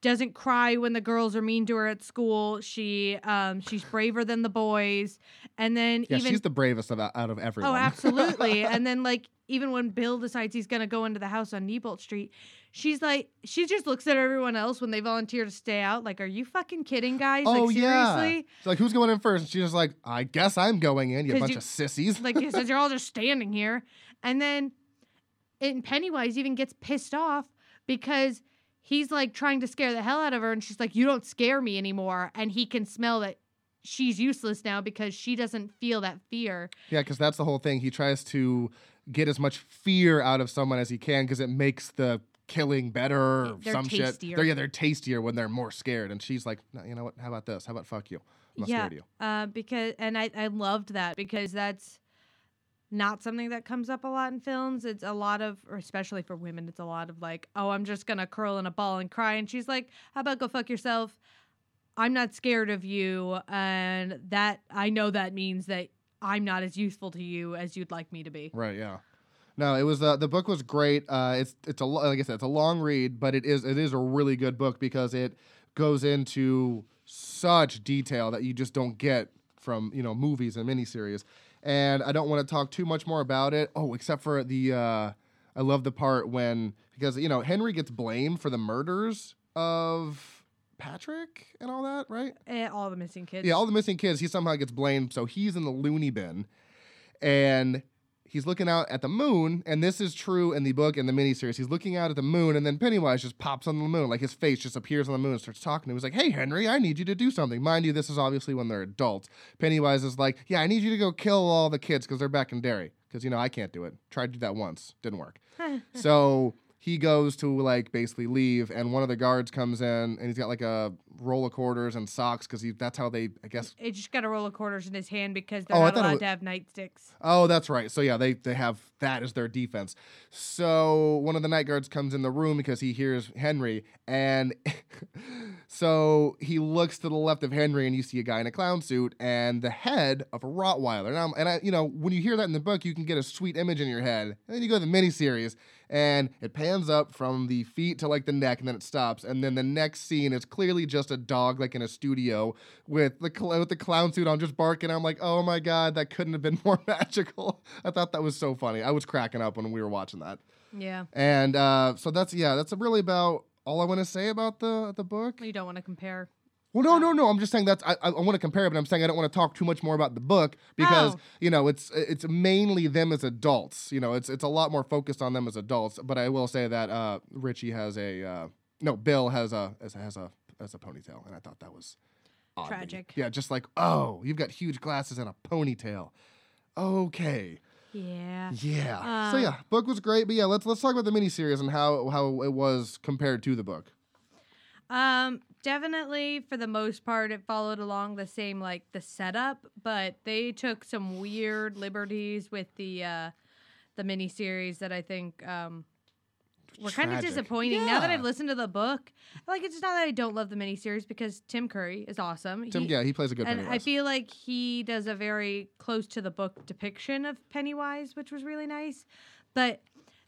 doesn't cry when the girls are mean to her at school. She um she's braver than the boys. And then Yeah, even she's the bravest of out of everyone. Oh, absolutely. and then like even when Bill decides he's gonna go into the house on Neibolt Street, she's like she just looks at everyone else when they volunteer to stay out. Like, are you fucking kidding, guys? oh like yeah. seriously? It's like who's going in first? And she's just like, I guess I'm going in. You bunch you- of sissies. Like said, you're all just standing here. And then and Pennywise even gets pissed off because he's like trying to scare the hell out of her and she's like, You don't scare me anymore. And he can smell that she's useless now because she doesn't feel that fear. Yeah, because that's the whole thing. He tries to get as much fear out of someone as he can because it makes the killing better or They're some shit. They're, yeah, they're tastier when they're more scared. And she's like, no, you know what? How about this? How about fuck you? I'm not yeah, scared of you. uh, because and I I loved that because that's not something that comes up a lot in films. It's a lot of, or especially for women, it's a lot of like, oh, I'm just gonna curl in a ball and cry, and she's like, how about go fuck yourself? I'm not scared of you, and that I know that means that I'm not as useful to you as you'd like me to be. Right, yeah. No, it was uh, the book was great. Uh, it's it's a like I said, it's a long read, but it is it is a really good book because it goes into such detail that you just don't get from you know movies and miniseries. And I don't want to talk too much more about it. Oh, except for the uh, I love the part when because you know Henry gets blamed for the murders of Patrick and all that, right? And all the missing kids. Yeah, all the missing kids, he somehow gets blamed. So he's in the loony bin. And he's looking out at the moon. And this is true in the book and the miniseries. He's looking out at the moon, and then Pennywise just pops on the moon. Like his face just appears on the moon and starts talking to him. He's like, Hey, Henry, I need you to do something. Mind you, this is obviously when they're adults. Pennywise is like, Yeah, I need you to go kill all the kids because they're back in Derry. Because, you know, I can't do it. Tried to do that once, didn't work. so he goes to like basically leave, and one of the guards comes in, and he's got like a roll of quarters and socks because he that's how they I guess. He just got a roll of quarters in his hand because they're Oh, not allowed was- to have nightsticks. Oh, that's right. So yeah, they they have that as their defense. So one of the night guards comes in the room because he hears Henry, and so he looks to the left of Henry, and you see a guy in a clown suit and the head of a Rottweiler. Now, and I, you know, when you hear that in the book, you can get a sweet image in your head, and then you go to the miniseries, and it pans up from the feet to like the neck, and then it stops, and then the next scene is clearly just a dog like in a studio with the cl- with the clown suit on, just barking. I'm like, oh my god, that couldn't have been more magical. I thought that was so funny. I was cracking up when we were watching that, Yeah. and uh, so that's yeah, that's really about all I want to say about the the book. You don't want to compare. Well, no, no, no. I'm just saying that's I, I want to compare, it, but I'm saying I don't want to talk too much more about the book because Oh. you know it's it's mainly them as adults. You know, it's it's a lot more focused on them as adults. But I will say that uh, Richie has a uh, no, Bill has a has has a, has a ponytail, and I thought that was oddly- Tragic. Yeah, just like oh, you've got huge glasses and a ponytail. Okay, Yeah. yeah. so Um, yeah, book was great, but yeah, let's let's talk about the miniseries and how how it was compared to the book. Um, definitely for the most part, it followed along the same like the setup, but they took some weird liberties with the uh the miniseries that I think um were kind of disappointing. Now that I've listened to the book, like it's not that I don't love the miniseries because Tim Curry is awesome. Tim, He- yeah, he plays a good and I feel like he does a very close to the book depiction of Pennywise, which was really nice. But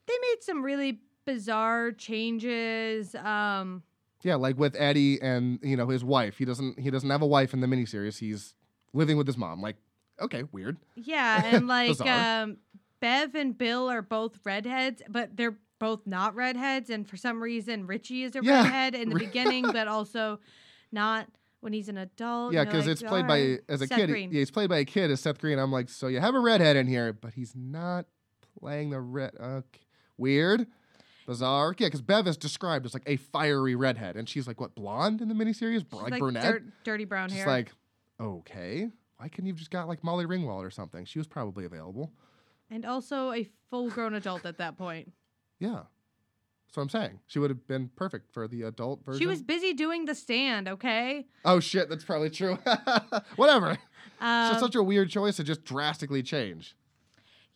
they made some really bizarre changes. Um, Yeah, like with Eddie and you know his wife. He doesn't he doesn't have a wife in the miniseries. He's living with his mom. Like, okay, weird. yeah, and like um, Bev and Bill are both redheads, but they're both not redheads. And for some reason, Richie is a Yeah. redhead in the beginning, but also not when he's an adult. yeah, because like, it's played by as a Seth kid. Green. Yeah, he's played by a kid as Seth Green. I'm like, so you have a redhead in here, but he's not playing the red. Okay. Weird, bizarre. Yeah, because Bev is described as like a fiery redhead, and she's like what blonde in the miniseries, She's like, like brunette. dirt- dirty brown Just hair. like, okay, why couldn't you just got like Molly Ringwald or something? She was probably available. and also a full-grown adult at that point. Yeah. That's what I'm saying. She would have been perfect for the adult version. She was busy doing the stand, okay? Oh shit, that's probably true. Whatever. it's Um, just such a weird choice to just drastically change.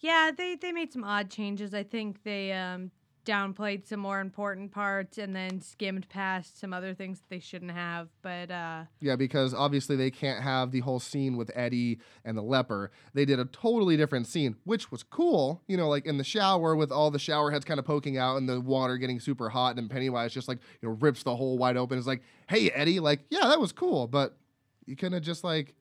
yeah, they they made some odd changes. I think they um downplayed some more important parts and then skimmed past some other things that they shouldn't have. But uh, Yeah, because obviously they can't have the whole scene with Eddie and the leper. They did a totally different scene, which was cool. You know, like in the shower with all the shower heads kind of poking out and the water getting super hot, and Pennywise just like you know rips the hole wide open. It's like, hey Eddie, like yeah, that was cool, but you couldn't have just like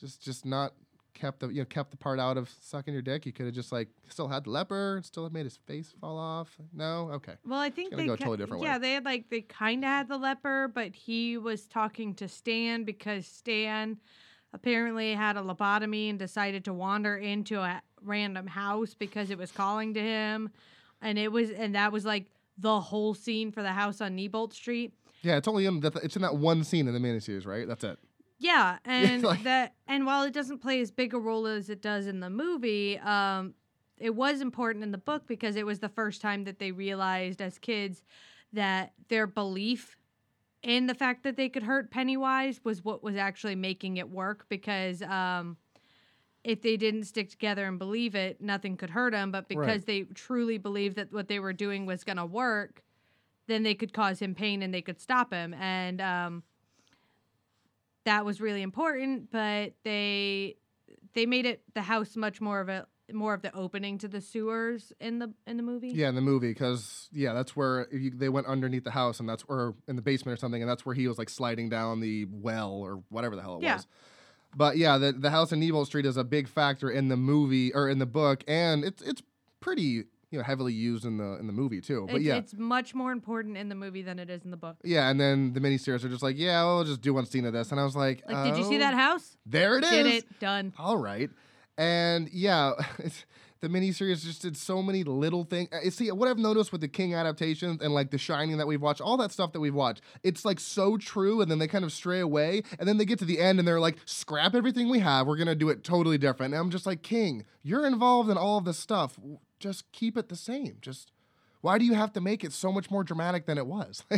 just just not kept the you know kept the part out of sucking your dick. You could have just like still had the leper, still had made his face fall off. No, okay. well, I think they go a totally different way. yeah they had like they kind of had the leper, but he was talking to Stan because Stan apparently had a lobotomy and decided to wander into a random house because it was calling to him, and it was and that was like the whole scene for the house on Neibolt Street. Yeah, it's only in that it's in that one scene in the miniseries, right? That's it. Yeah, and like- that and while it doesn't play as big a role as it does in the movie, um, it was important in the book because it was the first time that they realized as kids that their belief in the fact that they could hurt Pennywise was what was actually making it work because um, if they didn't stick together and believe it, nothing could hurt them. But because Right. they truly believed that what they were doing was going to work, then they could cause him pain and they could stop him. And um, that was really important. But they they made it the house much more of a more of the opening to the sewers in the in the movie. Yeah, in the movie, because yeah, that's where you, they went underneath the house, and that's or in the basement or something, and that's where he was like sliding down the well or whatever the hell it Yeah. was. But yeah, the the house in Neville Street is a big factor in the movie or in the book, and it's it's pretty you know heavily used in the in the movie too. But it's, yeah, it's much more important in the movie than it is in the book. yeah, and then the miniseries are just like, yeah, we'll just do one scene of this, and I was like, Like, did you see oh, that house? There it is. Did it done? All right. And yeah, the miniseries just did so many little things. Uh, See, what I've noticed with the King adaptations and like The Shining that we've watched, all that stuff that we've watched, it's like so true. And then they kind of stray away. And then they get to the end and they're like, scrap everything we have. We're going to do it totally different. And I'm just like, King, you're involved in all of this stuff. Just keep it the same. Just why do you have to make it so much more dramatic than it was?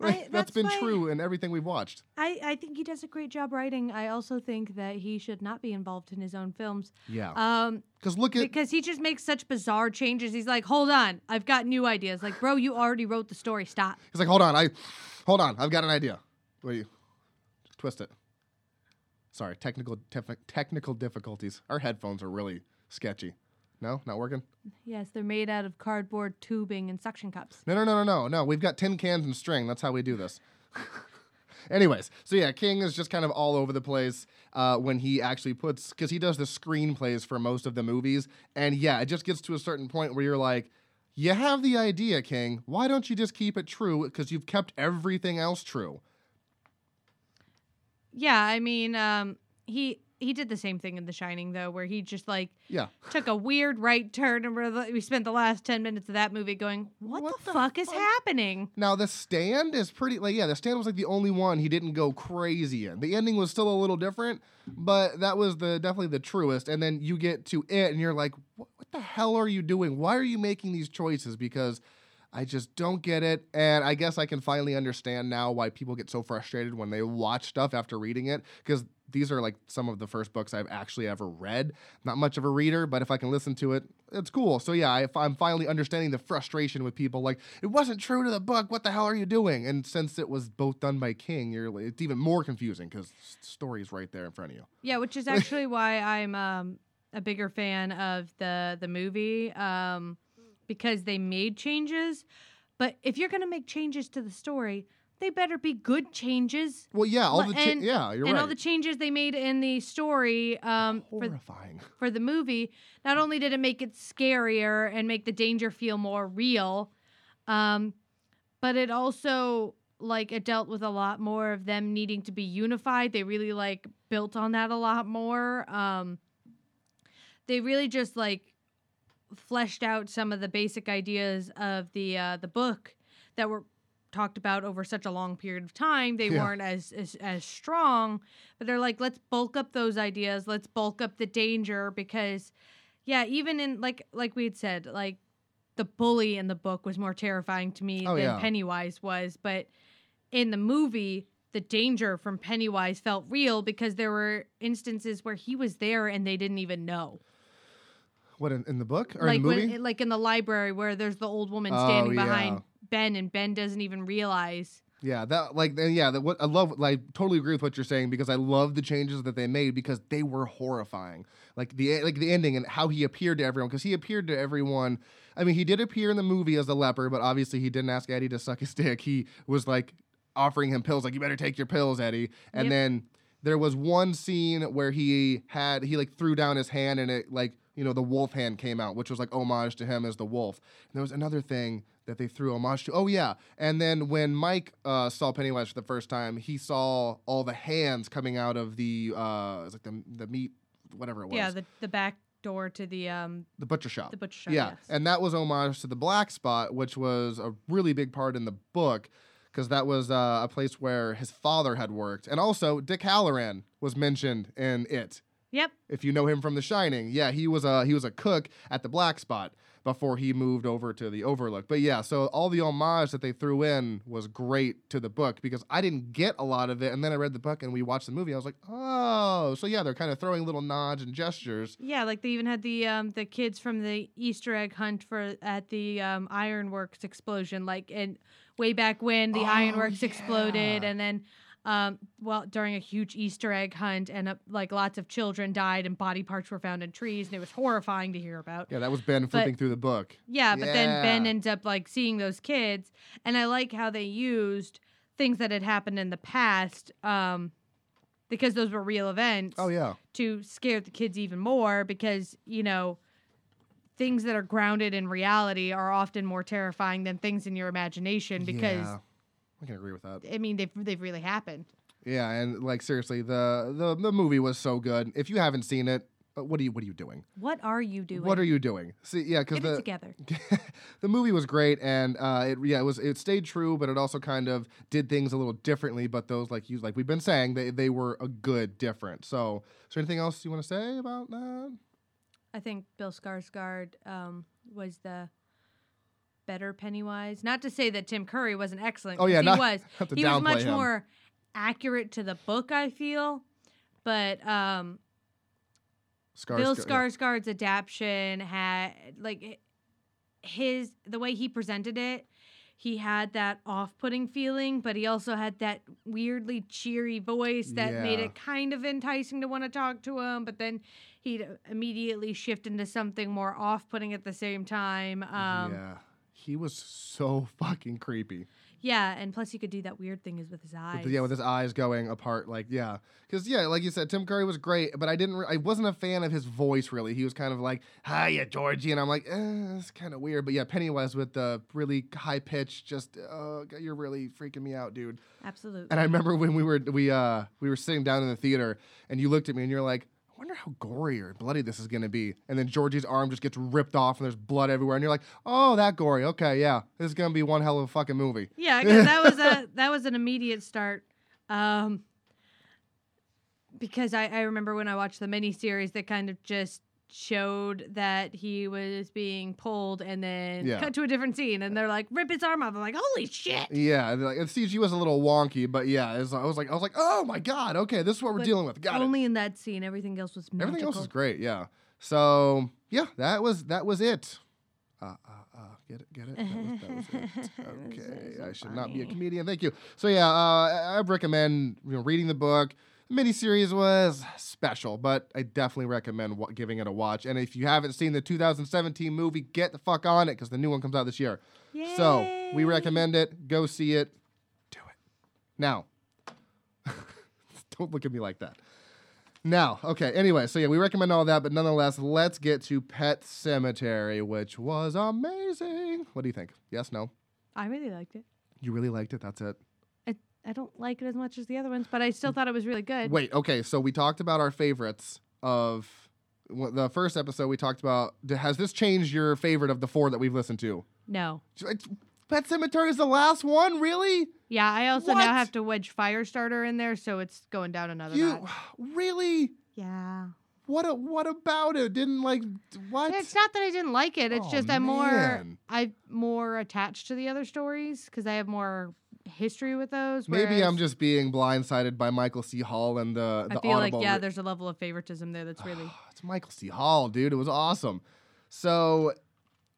Like, I- like, that's that's been true in everything we've watched. I, I think he does a great job writing. I also think that he should not be involved in his own films. Yeah. Um, Because look at because he just makes such bizarre changes. He's like, hold on, I've got new ideas. Like, bro, you already wrote the story. Stop. He's like, hold on, I, hold on, I've got an idea. Wait, twist it. Sorry, technical tef- technical difficulties. Our headphones are really sketchy. No, not working. Yes, they're made out of cardboard tubing and suction cups. No, no, no, no, no, no. We've got tin cans and string. That's how we do this. Anyways, so yeah, King is just kind of all over the place uh, when he actually puts because he does the screenplays for most of the movies, and yeah, it just gets to a certain point where you're like, you have the idea, King. Why don't you just keep it true? Because you've kept everything else true. Yeah, I mean, um, he he did the same thing in The Shining though, where he just like Yeah. took a weird right turn, and we're, we spent the last ten minutes of that movie going, "What, What the, the fuck is happening?" Now the stand is pretty like yeah, the stand was like the only one he didn't go crazy in. The ending was still a little different, but that was the definitely the truest. And then you get to it and you're like, what, what the hell are you doing? Why are you making these choices? Because I just don't get it. And I guess I can finally understand now why people get so frustrated when they watch stuff after reading it. Because these are like some of the first books I've actually ever read. Not much of a reader, but if I can listen to it, it's cool. So yeah, I, I'm finally understanding the frustration with people like it wasn't true to the book. What the hell are you doing? And since it was both done by King, you're it's even more confusing because story's right there in front of you. Yeah, which is actually why I'm um, a bigger fan of the the movie um, because they made changes. But if you're gonna make changes to the story, they better be good changes. Well, yeah, all the cha- and- yeah, you're and right. all the changes they made in the story um, for Horrifying. for the movie, not only did it make it scarier and make the danger feel more real, um, but it also like it dealt with a lot more of them needing to be unified. They really like built on that a lot more. Um, they really just like fleshed out some of the basic ideas of the uh, the book that were talked about over such a long period of time. They Yeah. weren't as, as as strong, but they're like, let's bulk up those ideas. Let's bulk up the danger because, yeah, even in like like we had said, like the bully in the book was more terrifying to me Oh, than yeah. Pennywise was, but in the movie. The danger from Pennywise felt real because there were instances where he was there and they didn't even know. What in, in the book or like in the movie? when, like in the library where there's the old woman Oh, standing yeah. behind Ben, and Ben doesn't even realize. Yeah, that like yeah, that what I love like totally agree with what you're saying because I love the changes that they made because they were horrifying. Like the like the ending and how he appeared to everyone because he appeared to everyone. I mean, he did appear in the movie as a leper, but obviously he didn't ask Eddie to suck his dick. He was like offering him pills like you better take your pills, Eddie. And Yep. then there was one scene where he had he like threw down his hand and it like you know the wolf hand came out, which was like homage to him as the wolf. And there was another thing that they threw homage to. Oh yeah, and then when Mike uh, saw Pennywise for the first time, he saw all the hands coming out of the uh, it's like the the meat, whatever it was, Yeah, the the back door to the um the butcher shop. the butcher shop. Yeah, yes. and that was homage to the Black Spot, which was a really big part in the book because that was uh, a place where his father had worked, and also Dick Hallorann was mentioned in it. Yep. If you know him from The Shining, yeah, he was a he was a cook at the Black Spot before he moved over to the Overlook. But yeah, so all the homage that they threw in was great to the book because I didn't get a lot of it, and then I read the book and we watched the movie. I was like, oh, so yeah, they're kind of throwing little nods and gestures. Yeah, like they even had the um the kids from the Easter egg hunt for at the um ironworks explosion, like and way back when the Oh, ironworks exploded, and then um well during a huge Easter egg hunt, and uh, like lots of children died and body parts were found in trees, and it was horrifying to hear about. Yeah, that was Ben flipping through the book. Yeah, but then Ben ends up like seeing those kids, and I like how they used things that had happened in the past, um, because those were real events Oh yeah. to scare the kids even more because you know things that are grounded in reality are often more terrifying than things in your imagination because Yeah, I can agree with that. I mean they've they've really happened. Yeah, and like seriously, the the the movie was so good. If you haven't seen it, uh, what are you what are you doing? What are you doing? What are you doing? See, yeah, because Get it the together. the movie was great, and uh, it yeah, it was it stayed true, but it also kind of did things a little differently. But those like you like we've been saying, they they were a good different. So, is there anything else you want to say about that? I think Bill Skarsgård um, was the better Pennywise. Not to say that Tim Curry wasn't excellent. Oh yeah, he not, was. not He was much him. more accurate to the book. I feel, but um, Skarsgård, Bill yeah. Skarsgård's adaptation had like his the way he presented it. He had that off-putting feeling, but he also had that weirdly cheery voice that made it kind of enticing to want to talk to him. But then he'd immediately shift into something more off-putting at the same time. Um, yeah, he was so fucking creepy. yeah, and plus he could do that weird thing is with his With eyes. the- yeah, with his eyes going apart, like yeah, because yeah, like you said, Tim Curry was great, but I didn't, re- I wasn't a fan of his voice really. He was kind of like, "Hiya, Georgie," and I'm like, eh, it's kind of weird. But yeah, Pennywise with the really high pitch, just, uh, you're really freaking me out, dude. Absolutely. And I remember when we were we uh we were sitting down in the theater, and you looked at me and you're like. I wonder how gory or bloody this is gonna be. And then Georgie's arm just gets ripped off and there's blood everywhere. And you're like, oh, that gory. Okay, yeah. This is gonna be one hell of a fucking movie. Yeah, that was a that was an immediate start. Um, because I, I remember when I watched the miniseries that kind of just showed that he was being pulled and then Yeah. cut to a different scene and they're like rip his arm off. I'm like, holy shit. Yeah, and, like, and CG was a little wonky, but yeah, it was, I was like, I was like, oh my god, okay, this is what we're dealing with. Got it. Only in that scene. Everything else was magical. Everything else was great. Yeah. So yeah, that was that was it. Uh, uh, uh, get it, get it. That was, that was it. Okay, so I should not be a comedian. Thank you. So yeah, uh, I- recommend you know reading the book. The miniseries was special, but I definitely recommend giving it a watch. And if you haven't seen the 2017 movie, get the fuck on it because the new one comes out this year. So we recommend it. Go see it. Do it. Now, don't look at me like that. Now, okay, anyway, so yeah, we recommend all that, but nonetheless, let's get to Pet Sematary, which was amazing. What do you think? Yes, no? I really liked it. You really liked it? That's it. I, don't like it as much as the other ones, but I still thought it was really good. Wait, okay, so we talked about our favorites of the first episode. We talked about, has this changed your favorite of the four that we've listened to? No. It's- Pet Sematary is the last one? Really? Yeah, I also What? now have to wedge Firestarter in there, so it's going down another You notch. really? Yeah. What a, what about it? Didn't like what? It's not that I didn't like it. It's Oh, just I'm more. I'm more attached to the other stories because I have more history with those. Maybe I'm just being blindsided by Michael C. Hall and the the I feel like yeah, re- there's a level of favoritism there that's really it's Michael C. Hall, dude. It was awesome. So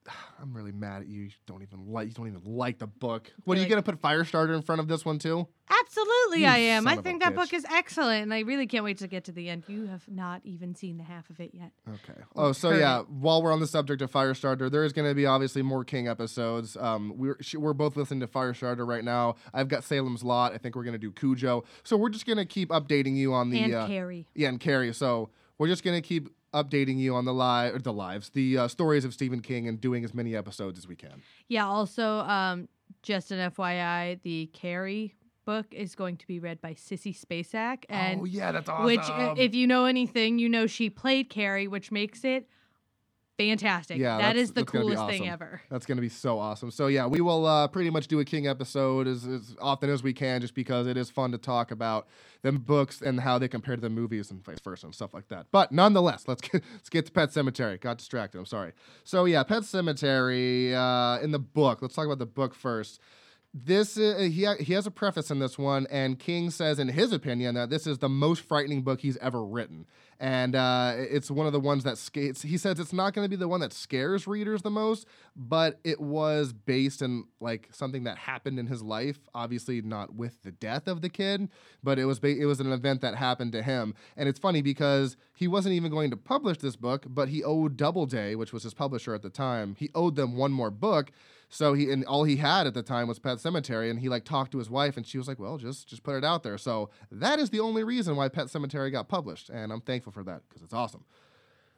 I'm really mad at you. You don't even like you don't even like the book. What are you gonna put Firestarter in front of this one too? Absolutely, You I am. son I of a think that book is excellent, and I really can't wait to get to the end. You have not even seen the half of it yet. Okay. Oh, so Heard yeah. While we're on the subject of Firestarter, there is going to be obviously more King episodes. Um, we're sh- we're both listening to Firestarter right now. I've got Salem's Lot. I think we're going to do Cujo. So we're just going to keep updating you on the and uh, Carrie. yeah and Carrie. So we're just going to keep updating you on the live or the lives, the uh, stories of Stephen King, and doing as many episodes as we can. Yeah. Also, um, just an FYI, the Carrie book is going to be read by Sissy Spacek, and oh yeah, that's awesome. which, if you know anything, you know she played Carrie, which makes it fantastic. Yeah, that's- the that's gonna coolest thing ever. That's going to be so awesome. So, yeah, we will uh, pretty much do a King episode as, as often as we can just because it is fun to talk about them books and how they compare to the movies and vice versa and stuff like that. But nonetheless, let's get, let's get to Pet Sematary. Got distracted. I'm sorry. So, yeah, Pet Sematary uh, in the book. Let's talk about the book first. This uh, he ha- he has a preface in this one, and King says in his opinion that this is the most frightening book he's ever written, and uh, it's one of the ones that skates. He says it's not going to be the one that scares readers the most, but it was based in like something that happened in his life. Obviously, not with the death of the kid, but it was ba- it was an event that happened to him, and it's funny because he wasn't even going to publish this book, but he owed Doubleday, which was his publisher at the time, he owed them one more book. So he and all he had at the time was Pet Sematary, and he like talked to his wife, and she was like, "Well, just just put it out there." So that is the only reason why Pet Sematary got published, and I'm thankful for that because it's awesome.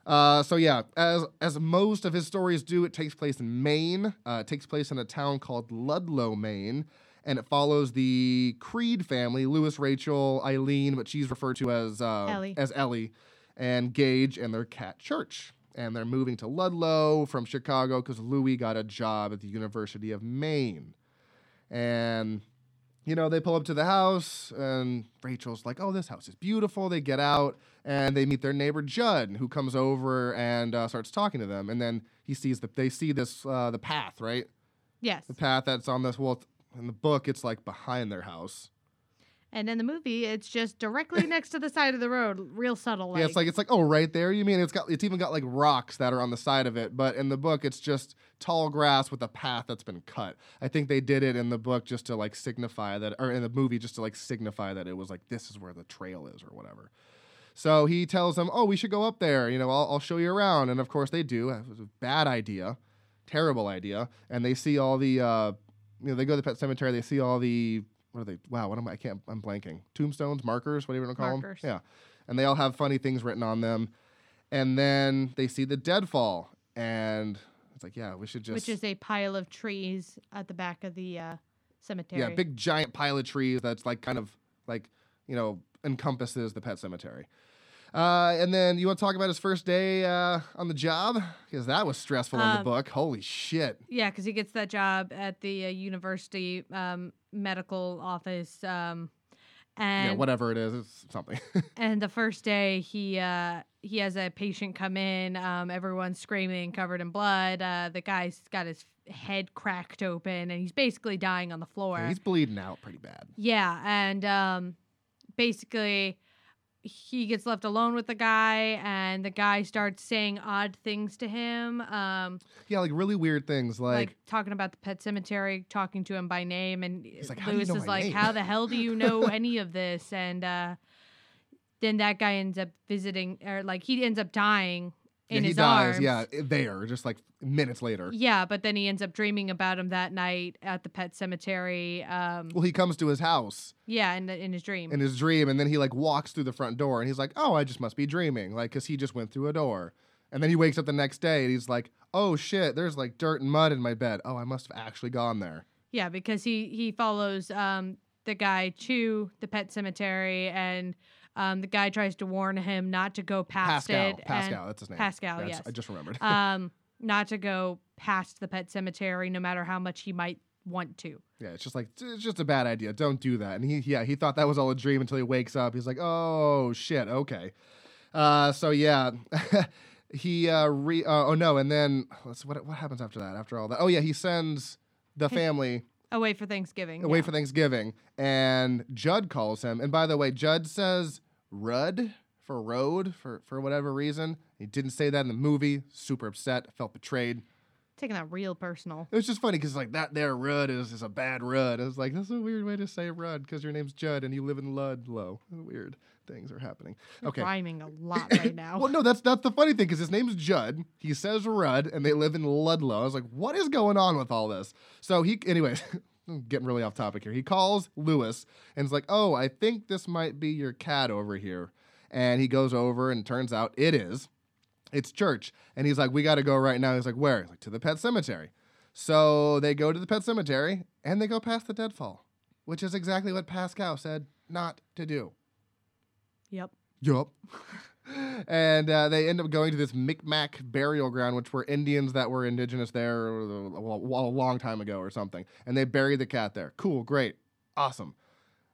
Uh, so yeah, as as most of his stories do, it takes place in Maine. Uh, it takes place in a town called Ludlow, Maine, and it follows the Creed family: Louis, Rachel, Eileen, but she's referred to as uh, Ellie. as Ellie, and Gage and their cat Church. And they're moving to Ludlow from Chicago because Louis got a job at the University of Maine. And you know, they pull up to the house, and Rachel's like, "Oh, this house is beautiful." They get out, and they meet their neighbor Judd, who comes over and uh, starts talking to them. And then he sees that they see this uh, the path, right? Yes. The path that's on this. Well, in the book, it's like behind their house. And in the movie, it's just directly next to the side of the road, real subtle. yeah, it's like it's like oh, right there. You mean it's got it's even got like rocks that are on the side of it, but in the book, it's just tall grass with a path that's been cut. I think they did it in the book just to like signify that, or in the movie just to like signify that it was like this is where the trail is or whatever. So he tells them, "Oh, we should go up there. You know, I'll, I'll show you around." And of course, they do. It was a bad idea, terrible idea. And they see all the, uh, you know, they go to the pet cemetery. They see all the, what are they? Wow, what am I? I can't. I'm blanking. Tombstones, markers, whatever you want to call Markers. them. Yeah, and they all have funny things written on them. And then they see the deadfall, and it's like, yeah, we should just. which is a pile of trees at the back of the uh, cemetery. Yeah, big giant pile of trees that's like kind of like, you know, encompasses the pet cemetery. Uh, and then you want to talk about his first day uh, on the job? Because that was stressful in the Um, book. Holy shit. Yeah, because he gets that job at the uh, university um, medical office. Um, and yeah, whatever it is, it's something. and the first day he uh, he has a patient come in. Um, everyone's screaming, covered in blood. Uh, the guy's got his head cracked open, and he's basically dying on the floor. Yeah, he's bleeding out pretty bad. Yeah, and um, basically, he gets left alone with the guy, and the guy starts saying odd things to him, um, Yeah, like really weird things. like, Like, talking about the pet cemetery, talking to him by name, and like, "How you Louis is like, name?" "How the hell do you know any of this?" And uh, then that guy ends up visiting, or like he ends up dying in he his dies. arms. Yeah, there, just like minutes later. Yeah, but then he ends up dreaming about him that night at the pet cemetery. Um, Well, he comes to his house yeah, in, the, in his dream. in his dream, and then he like walks through the front door, and he's like, "Oh, I just must be dreaming," like because he just went through a door. And then he wakes up the next day, and he's like, "Oh shit, there's like dirt and mud in my bed. Oh, I must have actually gone there." Yeah, because he he follows um the guy to the pet cemetery, and um the guy tries to warn him not to go past Pascow, it. Pascow, that's his name. Pascow, That's- yes. I just remembered. Um, not to go past the pet cemetery, no matter how much he might want to. yeah, it's just like it's just a bad idea. Don't do that. And he, yeah, he thought that was all a dream until he wakes up. He's like, "Oh shit, okay." Uh, so yeah, he uh, re. Uh, oh no, and then let's what what happens after that? After all that, oh yeah, he sends the family Away for Thanksgiving. away yeah. for Thanksgiving, and Judd calls him. And by the way, Judd says Rudd for road for for whatever reason. He didn't say that in the movie. Super upset. Felt betrayed. Taking that real personal. It was just funny because like that there Rudd is, is a bad Rudd. I was like, that's a weird way to say Rudd because your name's Judd and you live in Ludlow. Weird things are happening. You're Okay. rhyming a lot right now. Well, no, that's that's the funny thing because his name's Judd. He says Rudd, and they live in Ludlow. I was like, what is going on with all this? So he, anyways, getting really off topic here. He calls Louis and is like, oh, I think this might be your cat over here. And he goes over, and turns out it is. It's church, and he's like, we got to go right now. He's like, where? He's like, to the pet cemetery. So they go to the pet cemetery, and they go past the deadfall, which is exactly what Pascow said not to do. yep. Yup. and uh, they end up going to this Micmac burial ground, which were Indians that were indigenous there a, a- a long time ago or something. And they bury the cat there. Cool, great, awesome.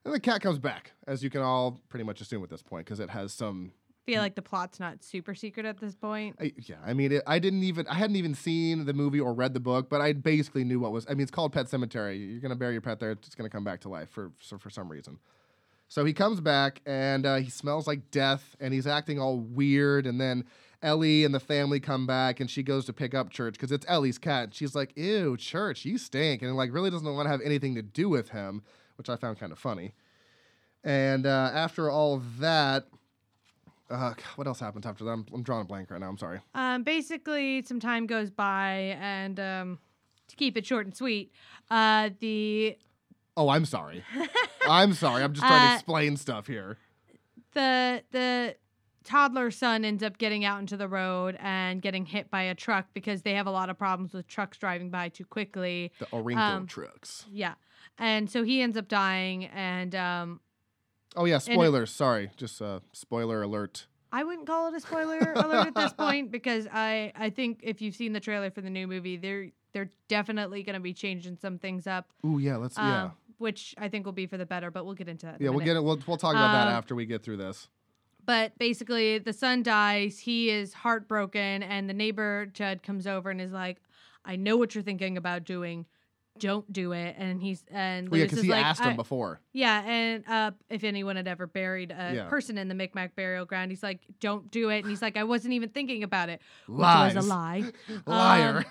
And the cat comes back, as you can all pretty much assume at this point, because it has some. Feel like the plot's not super secret at this point. I, yeah, I mean, it, I didn't even, I hadn't even seen the movie or read the book, but I basically knew what was. I mean, it's called Pet Sematary. You're gonna bury your pet there; it's gonna come back to life for for, for some reason. So he comes back and uh, he smells like death and he's acting all weird. And then Ellie and the family come back and she goes to pick up Church because it's Ellie's cat. She's like, Ew, Church, you stink. And like really doesn't want to have anything to do with him, which I found kind of funny. And uh, after all that, uh, what else happens after that? I'm, I'm drawing a blank right now. I'm sorry. Um, basically, some time goes by, and um, to keep it short and sweet, uh, the Oh, I'm sorry. I'm sorry. I'm just trying to Uh, explain stuff here. the the toddler son ends up getting out into the road and getting hit by a truck because they have a lot of problems with trucks driving by too quickly. The Orinco um, trucks. Yeah, and so he ends up dying, and um, Oh yeah, spoilers. Sorry, just uh, spoiler alert. I wouldn't call it a spoiler alert at this point because I I think if you've seen the trailer for the new movie, they're they're definitely going to be changing some things up. Ooh yeah, let's um, yeah which I think will be for the better, but we'll get into that. in yeah we'll get it. We'll we'll talk about that Um, after we get through this. But basically, the son dies. He is heartbroken, and the neighbor Judd comes over and is like, "I know what you're thinking about doing. Don't do it." And he's and Well, yeah, because he like, asked him before. Yeah, and uh, if anyone had ever buried a Yeah. person in the Micmac burial ground, he's like, "Don't do it." And he's like, "I wasn't even thinking about it," which Lies. was a lie. Liar.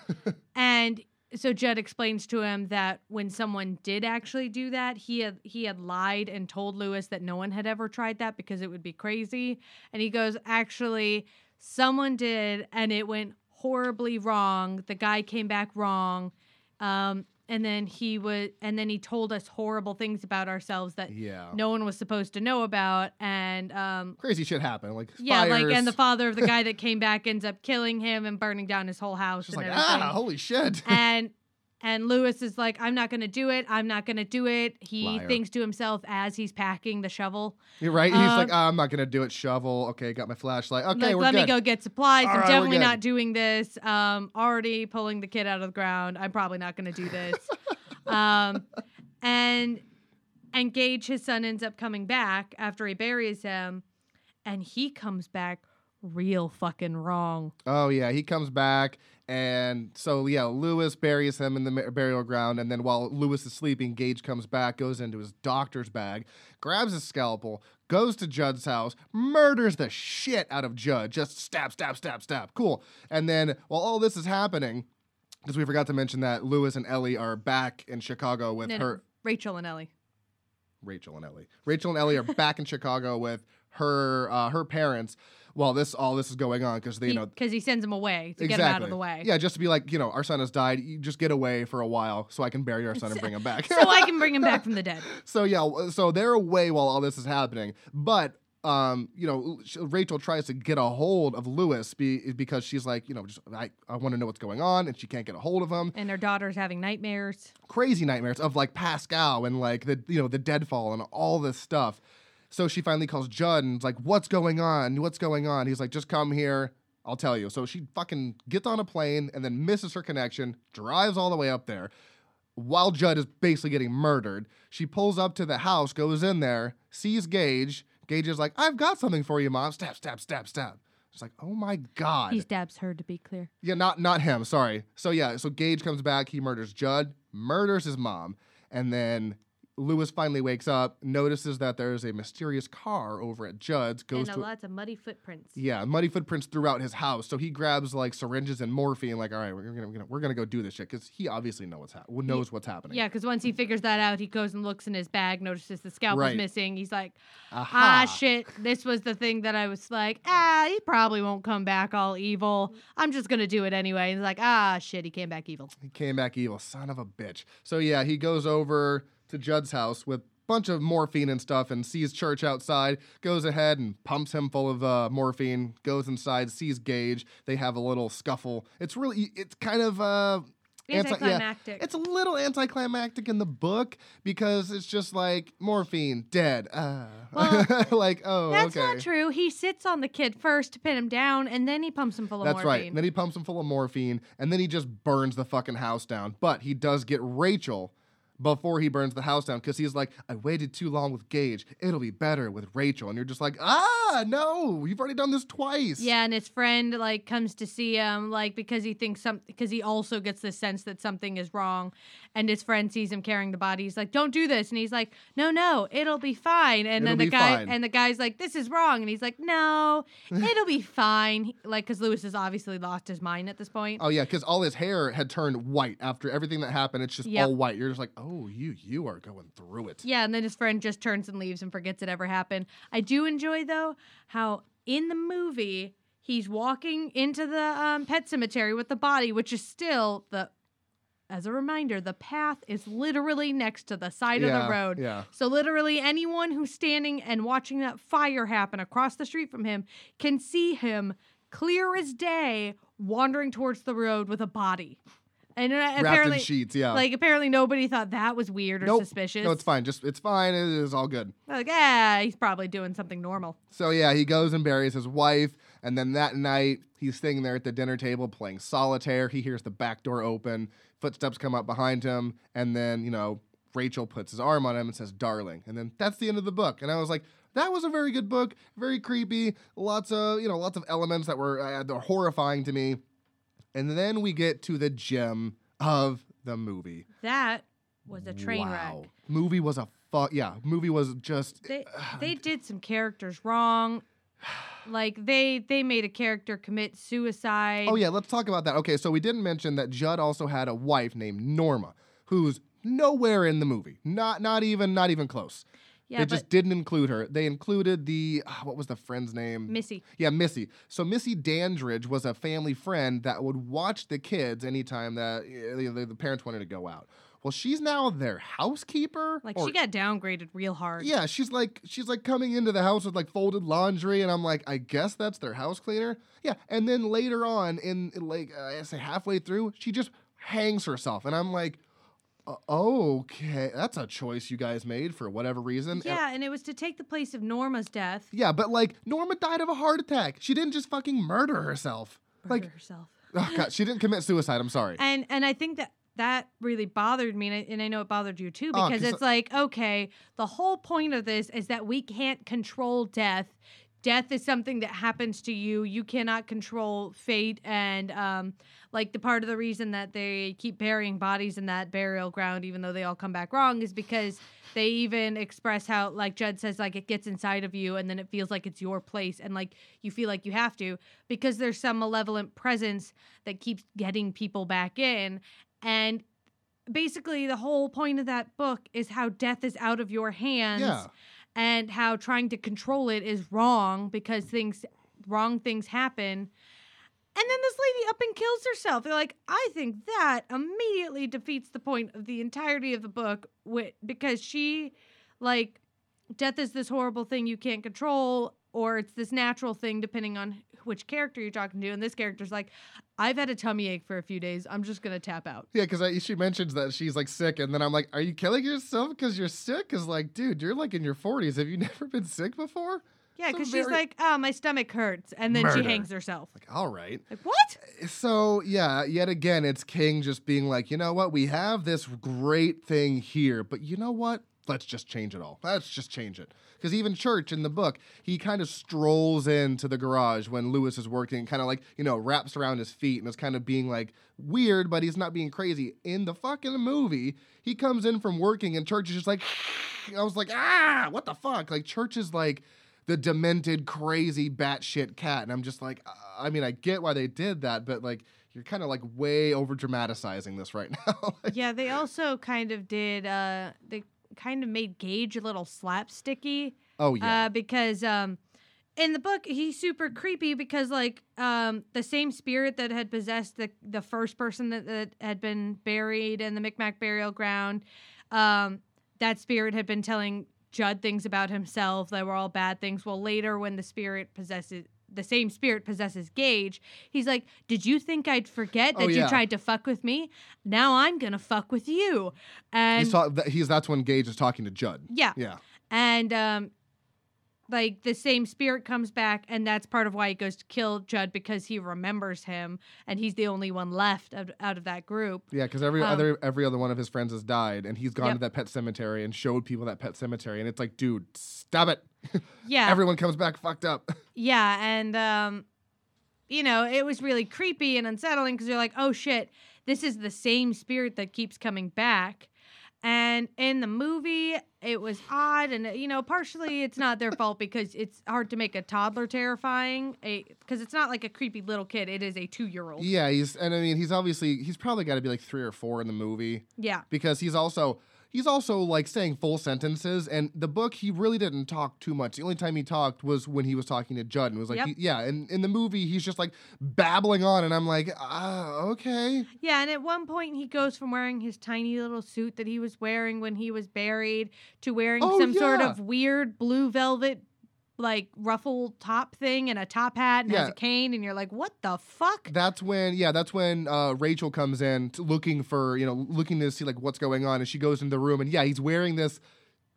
And so Jed explains to him that when someone did actually do that, he had he had lied and told Louis that no one had ever tried that because it would be crazy. And he goes, "Actually, someone did and it went horribly wrong. The guy came back wrong." Um and then he was and then he told us horrible things about ourselves that yeah. no one was supposed to know about and um Crazy shit happened. Like yeah, like and the father of the guy that came back ends up killing him and burning down his whole house Just and like everything ah, holy shit. and and Louis is like, I'm not gonna do it. I'm not gonna do it. He Liar. thinks to himself as he's packing the shovel. You're right. He's like, "Ah, I'm not gonna do it. Shovel. Okay, got my flashlight. Okay, like, we're let good. me go get supplies. All I'm right, definitely not doing this. Um, already pulling the kid out of the ground. I'm probably not gonna do this. um, and and Gage, his son, ends up coming back after he buries him, and he comes back real fucking wrong. Oh yeah, he comes back, and so yeah, Louis buries him in the burial ground, and then while Louis is sleeping, Gage comes back, goes into his doctor's bag, grabs his scalpel, goes to Judd's house, murders the shit out of Judd, just stab, stab, stab, stab. Cool. And then while all this is happening, because we forgot to mention that Louis and Ellie are back in Chicago with No, no, her. Rachel and Ellie. Rachel and Ellie. Rachel and Ellie are back in Chicago with her uh, her parents while this all this is going on because they you know because he sends him away to get him out of the way. Yeah, just to be like, you know, our son has died. You just get away for a while so I can bury our son and bring him back. so I can bring him back from the dead. so yeah, so they're away while all this is happening. But um, you know, Rachel tries to get a hold of Louis be, because she's like, you know, just I, I want to know what's going on, and she can't get a hold of him. And their daughter's having nightmares. Crazy nightmares of like Pascow and like the you know the deadfall and all this stuff. So she finally calls Judd and is like, "What's going on? What's going on?" He's like, "Just come here. I'll tell you." So she fucking gets on a plane and then misses her connection, drives all the way up there. While Judd is basically getting murdered, she pulls up to the house, goes in there, sees Gage. Gage is like, "I've got something for you, mom." Stab, stab, stab, stab. She's like, "Oh my god." He stabs her, to be clear. Yeah, not not him. Sorry. So yeah, so Gage comes back. He murders Judd, murders his mom, and then Louis finally wakes up, notices that there's a mysterious car over at Judd's, goes and to lots of muddy footprints. yeah, muddy footprints throughout his house. So he grabs like syringes and morphine, like, all right, we're gonna, we're gonna, we're gonna go do this shit because he obviously knows what's hap- knows what's happening. Yeah, because once he figures that out, he goes and looks in his bag, notices the scalp Right. missing. He's like, Aha. ah, shit, this was the thing that I was like, ah, he probably won't come back all evil. I'm just going to do it anyway. And he's like, ah, shit, he came back evil. He came back evil, son of a bitch. So yeah, he goes over to Judd's house with a bunch of morphine and stuff and sees Church outside, goes ahead and pumps him full of uh, morphine, goes inside, sees Gage. They have a little scuffle. It's really it's kind of uh anti- yeah, Anticlimactic. it's a little anticlimactic in the book because it's just like morphine, dead. Uh. Well, like, oh, That's okay. not true. He sits on the kid first to pin him down, and then he pumps him full of That's right. morphine. Then he pumps him full of morphine, and then he just burns the fucking house down. But he does get Rachel before he burns the house down because he's like, I waited too long with Gage. It'll be better with Rachel. And you're just like, ah, no, you've already done this twice. Yeah, and his friend like comes to see him like because he thinks something because he also gets the sense that something is wrong, and his friend sees him carrying the body. He's like, "Don't do this," and he's like, "No, no, it'll be fine." And It'll then the guy fine. and the guy's like, "This is wrong," and he's like, "No, it'll be fine." Like because Louis has obviously lost his mind at this point. Oh yeah, because all his hair had turned white after everything that happened. It's just Yep. all white. You're just like, oh, you you are going through it. Yeah, and then his friend just turns and leaves and forgets it ever happened. I do enjoy though how in the movie he's walking into the um, pet cemetery with the body, which is still the. As a reminder, the path is literally next to the side of the road. yeah. So literally anyone who's standing and watching that fire happen across the street from him can see him clear as day wandering towards the road with a body. And uh, Wrapped apparently in sheets. Yeah. like apparently nobody thought that was weird or nope. suspicious. No, it's fine. Just it's fine. It is all good. Like, yeah, he's probably doing something normal. So yeah, he goes and buries his wife, and then that night he's sitting there at the dinner table playing solitaire. He hears the back door open, footsteps come up behind him, and then you know Rachel puts his arm on him and says "darling," and then that's the end of the book. And I was like, that was a very good book, very creepy, lots of you know lots of elements that were uh, they're horrifying to me. And then we get to the gem of the movie. That was a train wow. wreck. Movie was a fuck. Yeah, movie was just. They they did some characters wrong. Like they they made a character commit suicide. Oh yeah, let's talk about that. Okay, so we didn't mention that Judd also had a wife named Norma, who's nowhere in the movie. Not not even not even close. yeah, they just didn't include her. They included the ah, what was the friend's name? Missy. Yeah, Missy. So Missy Dandridge was a family friend that would watch the kids anytime that uh, the, the parents wanted to go out. Well, she's now their housekeeper. Like or- she got downgraded real hard. yeah, she's like she's like coming into the house with like folded laundry, and I'm like, I guess that's their house cleaner. Yeah, and then later on, in like uh, I say halfway through, she just hangs herself, and I'm like, okay, that's a choice you guys made for whatever reason. And- Yeah, and it was to take the place of Norma's death. yeah, but like Norma died of a heart attack. She didn't just fucking murder herself. Murder Like, herself. oh god, she didn't commit suicide. I'm sorry. And and I think that that really bothered me, and I, and I know it bothered you too, Oh, because 'cause it's like, okay, the whole point of this is that we can't control death. Death is something that happens to you. You cannot control fate, and um, like the part of the reason that they keep burying bodies in that burial ground, even though they all come back wrong, is because they even express how, like Judd says, like it gets inside of you, and then it feels like it's your place, and like you feel like you have to because there's some malevolent presence that keeps getting people back in, and basically the whole point of that book is how death is out of your hands Yeah. and how trying to control it is wrong because things wrong things happen. And then this lady up and kills herself. They're like i think that immediately defeats the point of the entirety of the book because she like death is this horrible thing you can't control or it's this natural thing depending on which character you're talking to and this character's like i've had a tummy ache for a few days i'm just gonna tap out Yeah, because she mentions that she's like sick, and then I'm like, "Are you killing yourself because you're sick?" Because like, dude, you're like in your 40s. Have you never been sick before? Yeah, Some because she's like, oh, my stomach hurts. And then Murder. she hangs herself. Like, all right. Like, what? Eh, so yeah, yet again, it's King just being like, you know what? We have this great thing here, but you know what? Let's just change it all. Let's just change it Because even Church in the book, he kind of strolls into the garage when Louis is working, kind of like, you know, wraps around his feet and is kind of being like weird, but he's not being crazy. In the fucking movie, he comes in from working and Church is just like, I was like, ah, what the fuck? Like, Church is like, the demented, crazy, batshit cat. And I'm just like, uh, I mean, I get why they did that, but like, you're kind of like way over dramatizing this right now. yeah, they also kind of did. uh They kind of made Gage a little slapsticky. oh yeah, Uh, because um, in the book he's super creepy because like um, the same spirit that had possessed the the first person that, that had been buried in the Micmac burial ground, um, that spirit had been telling Judd things about himself that were all bad things. Well, later when the spirit possesses the same spirit possesses Gage, he's like, "Did you think I'd forget that Oh, you tried to fuck with me? Now I'm gonna fuck with you." And he's, ta- he's that's when Gage is talking to Judd. yeah, Yeah, and um like the same spirit comes back and that's part of why he goes to kill judd because he remembers him and he's the only one left out, out of that group yeah, because every Um, other every other one of his friends has died, and he's gone Yep. to that pet cemetery and showed people that pet cemetery, and it's like, dude, stop it. yeah Everyone comes back fucked up. yeah and um you know it was really creepy and unsettling because you're like oh shit this is the same spirit that keeps coming back and in the movie it was odd and you know partially it's not their fault because it's hard to make a toddler terrifying because it's not like a creepy little kid it is a two-year-old yeah, he's and I mean, he's obviously he's probably got to be like three or four in the movie. yeah because he's also he's also like saying full sentences and the book he really didn't talk too much. The only time he talked was when he was talking to judd and was like Yep. he- yeah and in the movie he's just like babbling on and i'm like ah okay. Yeah, and at one point he goes from wearing his tiny little suit that he was wearing when he was buried to wearing Oh, some sort of weird blue velvet like ruffle top thing and a top hat and has a cane and you're like, "What the fuck?" that's when yeah that's when uh, rachel comes in looking for you know looking to see like what's going on and she goes into the room and yeah he's wearing this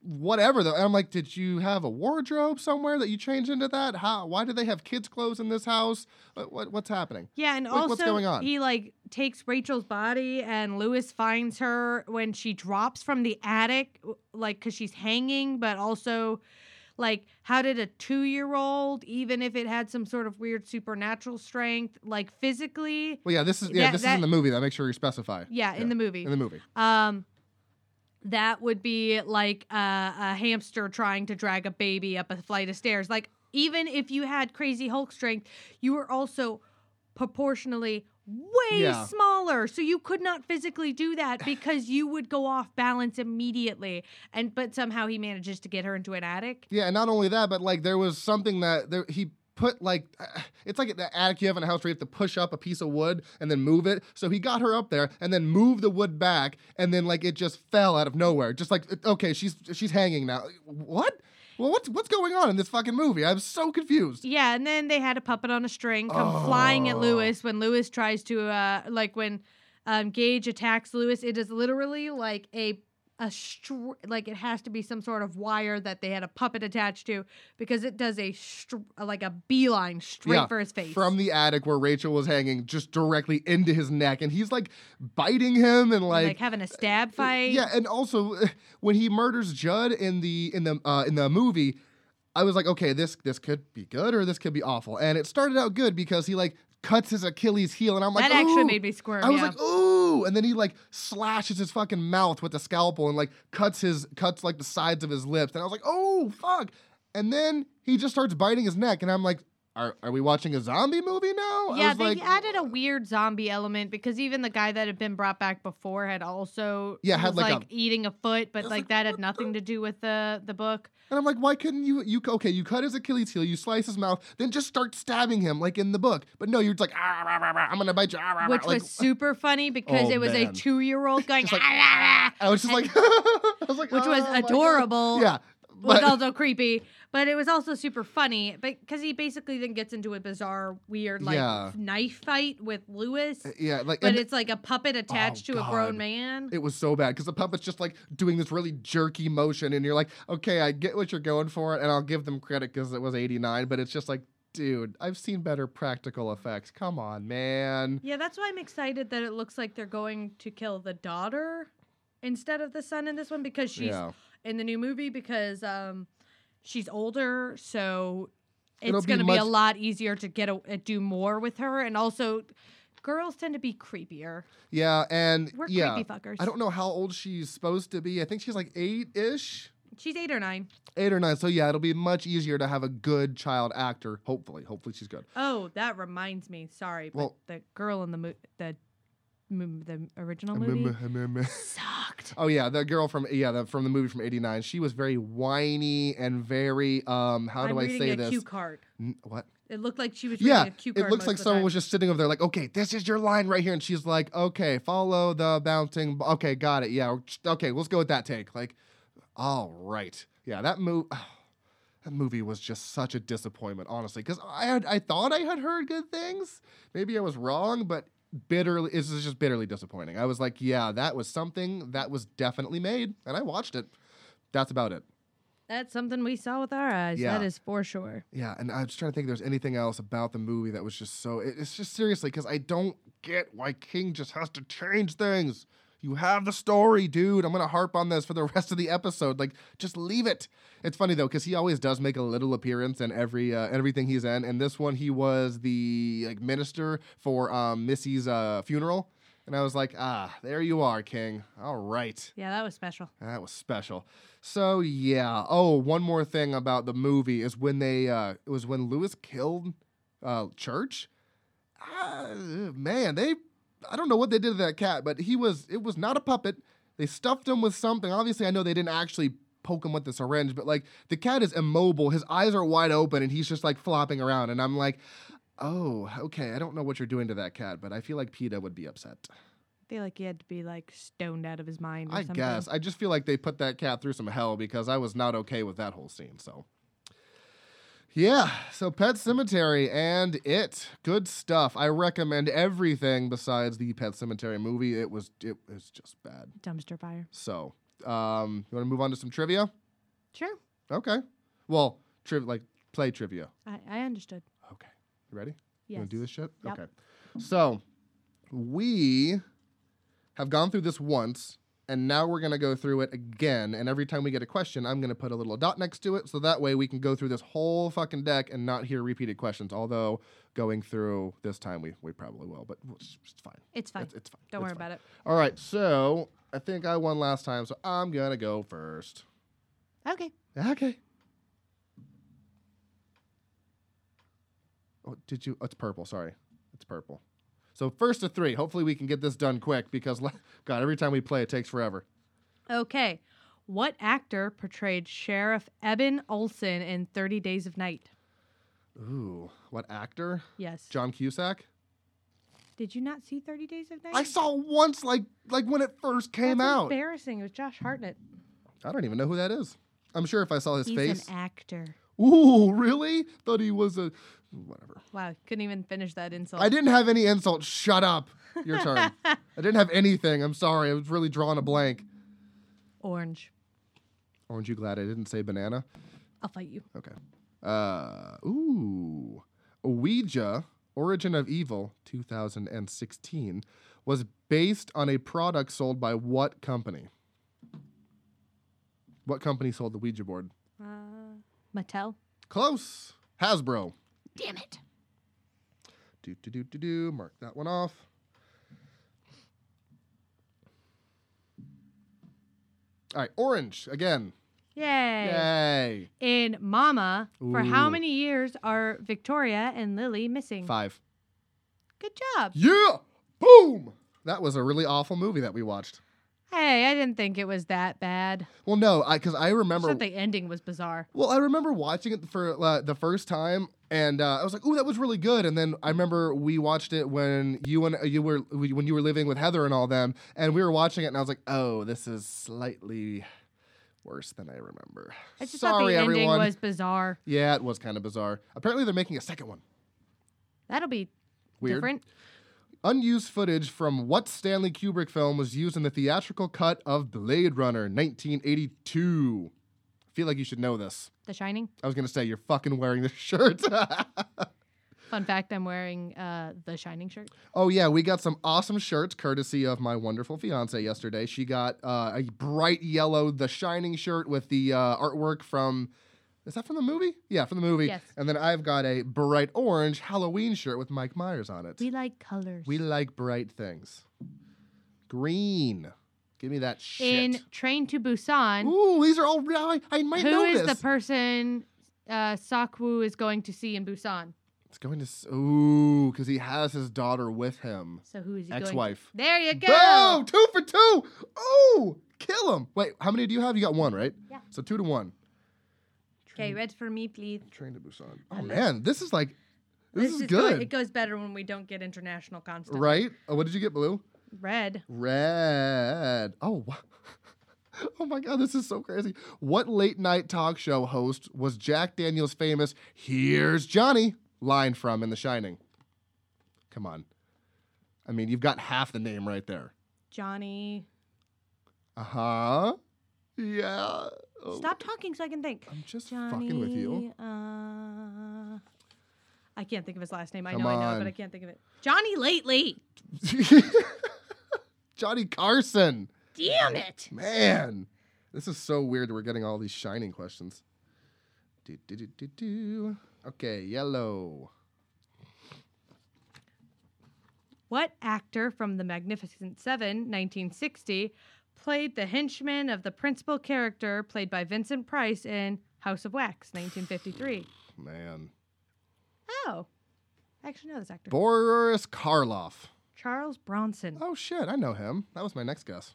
whatever though. And i'm like did you have a wardrobe somewhere that you changed into that? How why do they have kids clothes in this house? What, what what's happening? Yeah, and Like, also what's going on? he like takes Rachel's body and Louis finds her when she drops from the attic like cuz she's hanging but also like how did a 2-year-old even if it had some sort of weird supernatural strength like physically well yeah this is yeah That- this is in the movie that make sure you specify. Yeah, in the movie. In the movie. Um that would be like a, a hamster trying to drag a baby up a flight of stairs. Like even if you had crazy hulk strength you were also proportionally way Yeah. smaller so you could not physically do that because you would go off balance immediately and but somehow he manages to get her into an attic Yeah, and not only that, but like there was something that there, he put like it's like the attic you have in a house where you have to push up a piece of wood and then move it. So he got her up there and then moved the wood back, and then like it just fell out of nowhere. Just like okay, she's she's hanging now. What? Well, what's what's going on in this fucking movie? I'm so confused. Yeah, and then they had a puppet on a string come flying at Oh. Louis when Louis tries to uh like when um Gage attacks Louis, it is literally like a a str- like it has to be some sort of wire that they had a puppet attached to because it does a str- like a beeline straight Yeah, for his face. From the attic where Rachel was hanging, just directly into his neck, and he's like biting him and like, like having a stab fight. Yeah, and also uh, when he murders Judd in the in the uh, in the movie, I was like, okay, this this could be good or this could be awful. And it started out good because he like cuts his Achilles heel, and I'm like, that actually made me squirm. I was yeah. like, ooh, and then he like slashes his fucking mouth with the scalpel and like cuts his cuts like the sides of his lips, and I was like, oh fuck. And then he just starts biting his neck, and I'm like, are, are we watching a zombie movie now? Yeah, was they like, added a weird zombie element because even the guy that had been brought back before had also Yeah, had was, like a- eating a foot, but like like, that had nothing to do with the the book. And I'm like, why couldn't you? You okay? You cut his Achilles heel, you slice his mouth, then just start stabbing him like in the book. But no, you're just like, "Ah, rah, rah, rah, I'm gonna bite you. ah, rah, rah," which like, was super funny because Oh, it was a two-year-old going, like, "Ah, rah, rah," I was just and- like, I was like, which was "Oh God." adorable. Yeah, was but also creepy, but it was also super funny. But because he basically then gets into a bizarre, weird like Yeah. knife fight with Louis, yeah, like, but it's like a puppet attached Oh, to a grown man. it was so bad because the puppet's just like doing this really jerky motion, and you're like, okay, I get what you're going for, and I'll give them credit because it was '89, but it's just like, dude, I've seen better practical effects. Come on, man. yeah, that's why I'm excited that it looks like they're going to kill the daughter instead of the son in this one because she's Yeah, in the new movie because um she's older, so It'll it's going to be, a lot easier to get a, uh, do more with her, and also girls tend to be creepier. Yeah, and We're yeah, creepy fuckers. I don't know how old she's supposed to be. I think she's like eight ish, She's eight or nine. eight or nine. So yeah, it'll be much easier to have a good child actor. Hopefully, hopefully she's good. Oh, that reminds me. Sorry, but Well- the girl in the mo- the the original movie sucked. Oh yeah, the girl from yeah the, from the movie from '89. She was very whiny and very um. How do I'm I say a this? cue card. N- what? It looked like she was Yeah, a cue card. it looks like someone time. was just sitting over there, like, okay, this is your line right here, and she's like, okay, follow the bouncing. b- Okay, got it. Yeah, okay, let's go with that take. Like, all right, yeah, that move. That movie was just such a disappointment, honestly, because I had I thought I had heard good things. Maybe I was wrong, but bitterly, this is just bitterly disappointing. I was like, yeah, that was something that was definitely made, and I watched it. That's about it. That's something we saw with our eyes. Yeah. That is for sure. Yeah, and I was trying to think if there's anything else about the movie that was just so. it- It's just seriously because I don't get why King just has to change things. You have the story, dude. I'm gonna harp on this for the rest of the episode. Like, just leave it. It's funny though because he always does make a little appearance in every uh, everything he's in. And this one, he was the like minister for um, Missy's uh, funeral. And I was like, ah, there you are, King. All right. Yeah, that was special. That was special. So yeah. Oh, one more thing about the movie is when they uh it was when Louis killed uh Church. Ah, man, they I don't know what they did to that cat, but he was it was not a puppet. They stuffed him with something. Obviously, I know they didn't actually poke him with the syringe, but like the cat is immobile. His eyes are wide open and he's just like flopping around and I'm like, "Oh, okay. I don't know what you're doing to that cat, but I feel like PETA would be upset." I feel like he had to be like stoned out of his mind. Or I something. guess. I just feel like they put that cat through some hell because I was not okay with that whole scene. So, yeah. So, Pet Sematary and it, good stuff. I recommend everything besides the Pet Sematary movie. It was it was just bad. dumpster fire. So, um, you want to move on to some trivia? Sure, Okay. Well, triv like play trivia. I, I understood. Okay. You ready? You Yes. want to do this shit? Yep. Okay. So we have gone through this once, and now we're going to go through it again. And every time we get a question, I'm going to put a little dot next to it. So that way we can go through this whole fucking deck and not hear repeated questions. Although going through this time, we, we probably will, but it's, it's fine. It's fine. It's, it's fine. Don't It's worry fine. about it. All right. So I think I won last time. So I'm going to go first. Okay. Okay. Oh, did you? Oh, it's purple. Sorry, it's purple. So first to three. Hopefully we can get this done quick because God, every time we play, it takes forever. Okay. What actor portrayed Sheriff Eben Olson in 30 Days of Night? Ooh, what actor? Yes. John Cusack. Did you not see 30 Days of Night? I saw once, like like when it first came That's out. embarrassing. It was Josh Hartnett. I don't even know who that is. I'm sure if I saw his He's face. an actor. Ooh, really? Thought he was a whatever. Wow, couldn't even finish that insult. I didn't have any insults. Shut up. Your turn. I didn't have anything. I'm sorry. I was really drawing a blank. Orange. Aren't you glad I didn't say banana? I'll fight you. Okay. Uh, ooh. Ouija, Origin of Evil, 2016, was based on a product sold by what company? What company sold the Ouija board? Mattel. Close. Hasbro. Damn it. Do, do, do, do, do. Mark that one off. All right, orange again. Yay. Yay. In Mama, for how many years are Victoria and Lily missing? Five. Good job. Yeah. Boom. That was a really awful movie that we watched. Hey, I didn't think it was that bad. Well, no, I because I remember. thought the ending was bizarre. Well, I remember watching it for uh, the first time, and uh, I was like, "Ooh, that was really good." And then I remember we watched it when you and you were when you were living with Heather and all them, and we were watching it, and I was like, "Oh, this is slightly worse than I remember." I just thought Sorry, the ending everyone. was bizarre. Yeah, it was kind of bizarre. Apparently, they're making a second one. That'll be Weird. different. Unused footage from what Stanley Kubrick film was used in the theatrical cut of Blade Runner 1982? I feel like you should know this. The Shining. I was gonna say you're fucking wearing this shirt. Fun fact: I'm wearing uh, the Shining shirt. oh yeah, we got some awesome shirts courtesy of my wonderful fiance yesterday. She got uh, a bright yellow The Shining shirt with the uh, artwork from Is that from the movie? Yeah, from the movie. Yes. And then I've got a bright orange Halloween shirt with Mike Myers on it. We like colors. We like bright things. Green. Give me that shit. In Train to Busan, Ooh, these are all. I, I might who know is this. the person uh, Seok-woo is going to see in Busan? it's going to. Ooh, because he has his daughter with him. So who is he going? Ex-wife. There you go. Boom! Two for two. Ooh, kill him. Wait, how many do you have? You got one, right? Yeah. So two to one. Okay, red for me, please. Train to Busan. Oh love- man, this is like. This, is go- good. it goes better when we don't get international constantly. right? Oh, what did you get, Blue? Red. Red. Oh. Oh my God, this is so crazy. What late night talk show host was Jack Daniels' famous Here's Johnny line from in The Shining? Come on. I mean, you've got half the name right there. Johnny. Uh huh. Yeah. Oh, Stop talking so I can think. I'm just Johnny. fucking with you. Uh, I can't think of his last name. I Come know, I know, on. but I can't think of it. Johnny Lately. Johnny Carson. Damn it. Man, this is so weird that we're getting all these shining questions. Do, do, do, do, do. Okay, yellow. What actor from The Magnificent Seven, 1960, played the henchman of the principal character played by Vincent Price in House of Wax, 1953? Man. Oh, I actually know this actor. Boris Karloff. Charles Bronson. Oh shit, I know him. That was my next guess.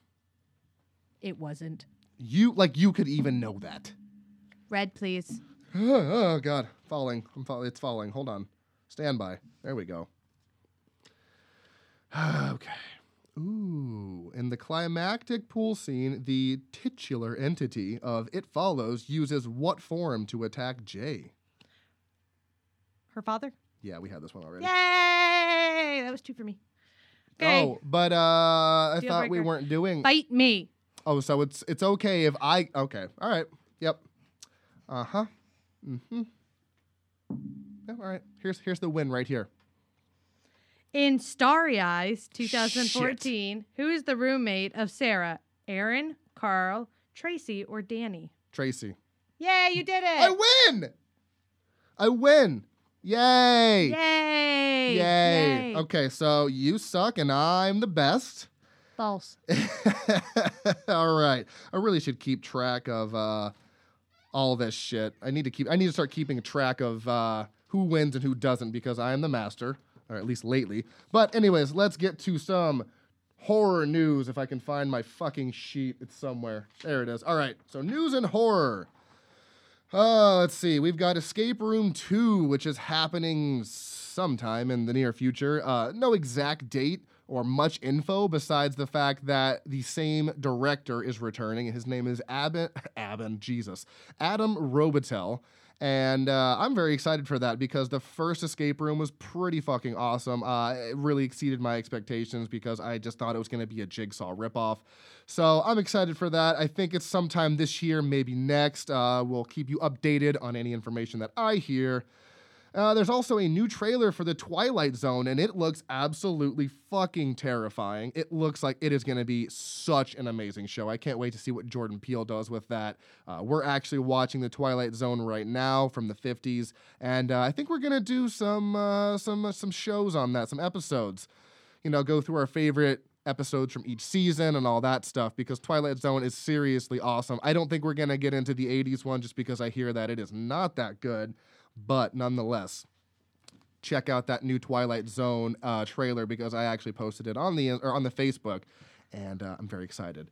It wasn't. You like you could even know that. Red, please. oh god, falling. I'm fall- it's falling. Hold on. Stand by. There we go. okay. Ooh, in the climactic pool scene, the titular entity of It Follows uses what form to attack Jay? Her father? Yeah, we had this one already. Yay! That was two for me. Okay. Oh, but uh, I Deal thought we weren't doing. Bite me. Oh, so it's it's okay if I okay. All right. Yep. Uh huh. Mm-hmm. Yeah, all right. Here's here's the win right here. In Starry Eyes 2014, who is the roommate of Sarah? Aaron, Carl, Tracy, or Danny? Tracy. Yay, you did it! I win. I win. Yay. Yay! Yay. Okay, so you suck and I'm the best. False. all right. I really should keep track of uh all this shit. I need to keep I need to start keeping track of uh who wins and who doesn't because I am the master, or at least lately. But anyways, let's get to some horror news if I can find my fucking sheet. It's somewhere. There it is. All right. So news and horror. Uh, let's see. We've got Escape Room 2, which is happening sometime in the near future. Uh, no exact date or much info besides the fact that the same director is returning. His name is Abin, Abin, Jesus, Adam Robitel. And uh, I'm very excited for that because the first escape room was pretty fucking awesome. Uh, it really exceeded my expectations because I just thought it was going to be a jigsaw ripoff. So I'm excited for that. I think it's sometime this year, maybe next. Uh, we'll keep you updated on any information that I hear. Uh, there's also a new trailer for the Twilight Zone, and it looks absolutely fucking terrifying. It looks like it is going to be such an amazing show. I can't wait to see what Jordan Peele does with that. Uh, we're actually watching the Twilight Zone right now from the 50s, and uh, I think we're going to do some uh, some uh, some shows on that, some episodes. You know, go through our favorite episodes from each season and all that stuff because Twilight Zone is seriously awesome. I don't think we're going to get into the 80s one just because I hear that it is not that good, but nonetheless, check out that new Twilight Zone uh, trailer because I actually posted it on the or on the Facebook, and uh, I'm very excited.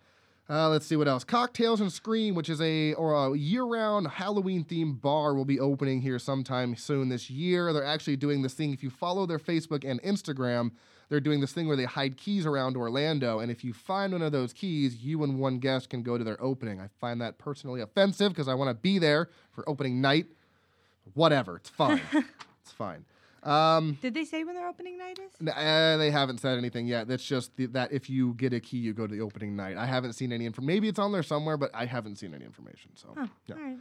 Uh, let's see what else. Cocktails and Scream, which is a or a year-round Halloween themed bar, will be opening here sometime soon this year. They're actually doing this thing. If you follow their Facebook and Instagram, they're doing this thing where they hide keys around Orlando, and if you find one of those keys, you and one guest can go to their opening. I find that personally offensive because I want to be there for opening night. Whatever, it's fine. it's fine. Um, Did they say when their opening night is? N- uh, they haven't said anything yet. That's just the, that if you get a key, you go to the opening night. I haven't seen any information. Maybe it's on there somewhere, but I haven't seen any information. So, Oh, yeah. all right.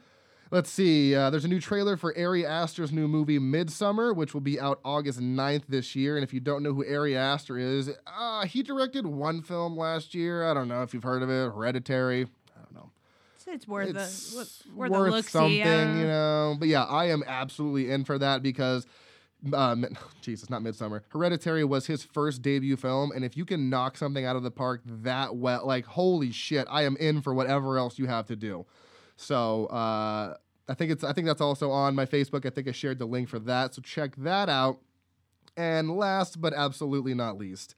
Let's see. Uh, there's a new trailer for Ari Aster's new movie Midsommar, which will be out August 9th this year. And if you don't know who Ari Aster is, uh, he directed one film last year. I don't know if you've heard of it. Hereditary. I don't know. It's worth it's a worth, worth something, you know. But yeah, I am absolutely in for that because, um, Jesus, not Midsommar. Hereditary was his first debut film, and if you can knock something out of the park that well, like holy shit, I am in for whatever else you have to do. So uh, I think it's I think that's also on my Facebook. I think I shared the link for that, so check that out. And last but absolutely not least,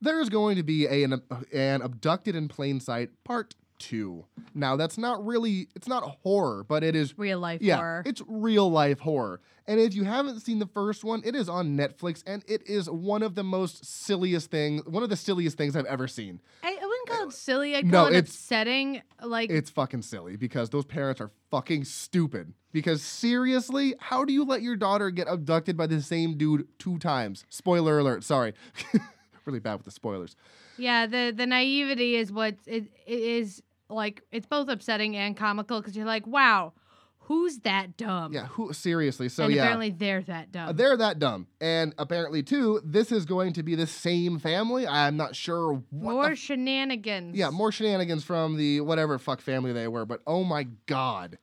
there's going to be a, an, an abducted in plain sight part two. Now that's not really it's not horror, but it is real life yeah, horror. it's real life horror. And if you haven't seen the first one, it is on Netflix, and it is one of the most silliest things, one of the silliest things I've ever seen. I, I wouldn't call it silly. I'd No, call it it's- upsetting. Like It's fucking silly because those parents are fucking stupid. Because seriously, how do you let your daughter get abducted by the same dude two times? Spoiler alert. Sorry, really bad with the spoilers. Yeah, the the naivety is what it, it is like. It's both upsetting and comical because you're like, wow, who's that dumb? Yeah, who seriously? So and yeah, apparently they're that dumb. They're that dumb, and apparently too, this is going to be the same family. I'm not sure what. More the shenanigans. Yeah, more shenanigans from the whatever fuck family they were, but oh my god.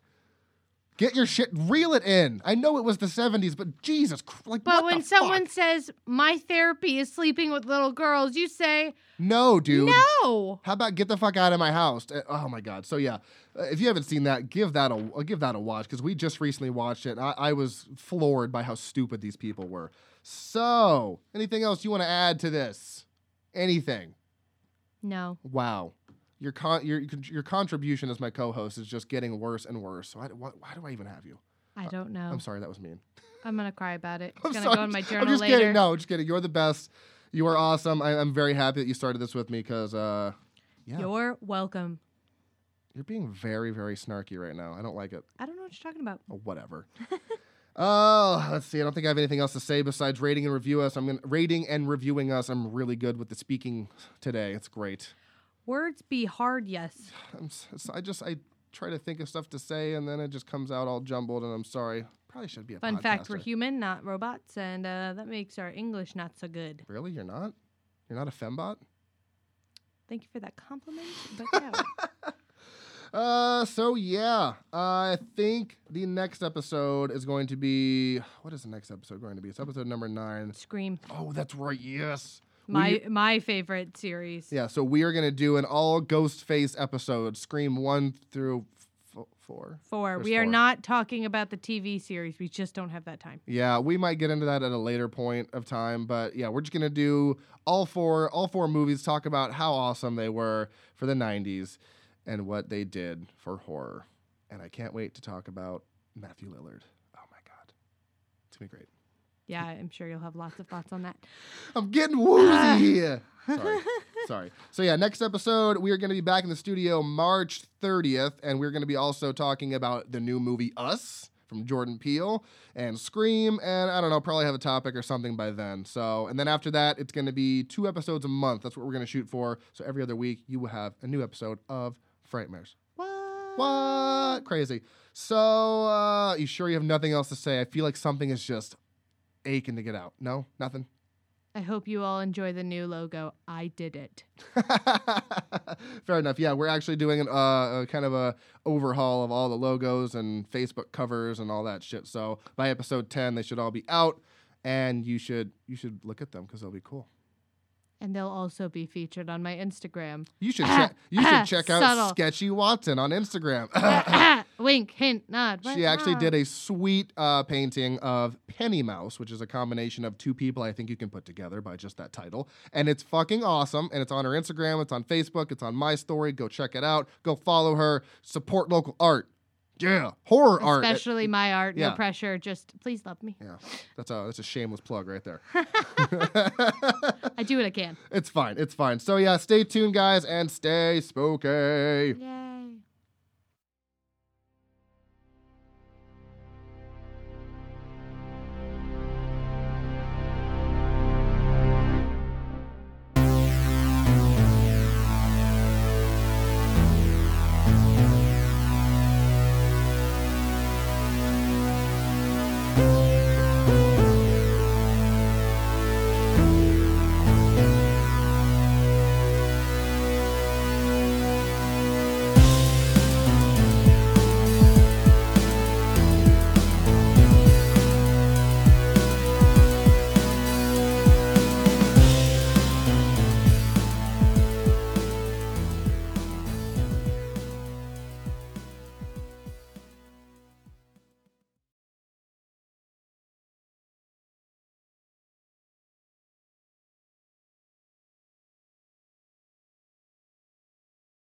Get your shit, reel it in. I know it was the 70s, but Jesus, like, But when someone fuck? says my therapy is sleeping with little girls, you say no, dude. no. How about get the fuck out of my house? Uh, Oh my god. So yeah, uh, if you haven't seen that, give that a uh, give that a watch because we just recently watched it. I, I was floored by how stupid these people were. So, anything else you want to add to this? Anything? No. Wow. Your con your your contribution as my co-host is just getting worse and worse. Why, why, why do I even have you? I don't know. I'm I'm, sorry, that was mean. I'm gonna cry about it. It's I'm gonna sorry. go in my journal I'm just later. kidding. No, just kidding. You're the best. You are awesome. I, I'm very happy that you started this with me because uh, yeah, you're, welcome. You're being very very snarky right now. I don't like it. I don't know what you're talking about. Oh, whatever. Oh, let's see. I don't think I have anything else to say besides rating and review us. I'm gonna rating and reviewing us. I'm really good with the speaking today. It's great. Words be hard, yes. I'm, s- s- I just I try to think of stuff to say and then it just comes out all jumbled. And I'm sorry. Probably should be a Fun fact: we're human, not robots, and uh, that makes our English not so good. Really, you're not? You're not a fembot? Thank you for that compliment. But yeah, Uh, so yeah, I think the next episode is going to be what is the next episode going to be? It's episode number nine. Scream, Oh, that's right. Yes. My my favorite series. Yeah, so we are gonna do an all ghost face episode, Scream one through f- four. Four. There's We are four. not talking about the TV series. We just don't have that time. Yeah, we might get into that at a later point of time, but yeah, we're just gonna do all four all four movies, talk about how awesome they were for the '90s and what they did for horror. And I can't wait to talk about Matthew Lillard. Oh my god, it's gonna be great. Yeah, I'm sure you'll have lots of thoughts on that. I'm getting woozy. here Sorry. Sorry. So yeah, next episode we are going to be back in the studio March 30th, and we're going to be also talking about the new movie Us from Jordan Peele and Scream, and I don't know, probably have a topic or something by then. So, and then after that, it's going to be two episodes a month. That's what we're going to shoot for. So every other week, you will have a new episode of Frightmares. What? What? Crazy. So, uh, you sure you have nothing else to say? I feel like something is just aching to get out. No, nothing. I hope you all enjoy the new logo. I did it. Fair enough. Yeah, we're actually doing an, uh, a kind of a overhaul of all the logos and Facebook covers and all that shit. So by episode ten, they should all be out, and you should you should look at them because they'll be cool. And they'll also be featured on my Instagram. You should Ah, check. You ah, should check out subtle. Sketchy Watson on Instagram. Wink, hint, nod. she actually did a sweet uh, painting of Penny Mouse, which is a combination of two people I think you can put together by just that title. And it's fucking awesome. And it's on her Instagram, it's on Facebook, it's on my story. Go check it out. Go follow her. Support local art. Yeah, horror art. Especially my art. yeah. No pressure. Just please love me. Yeah, that's a that's a shameless plug right there. I do what I can. it's fine. It's fine. So yeah, stay tuned, guys, and stay spooky. Yeah.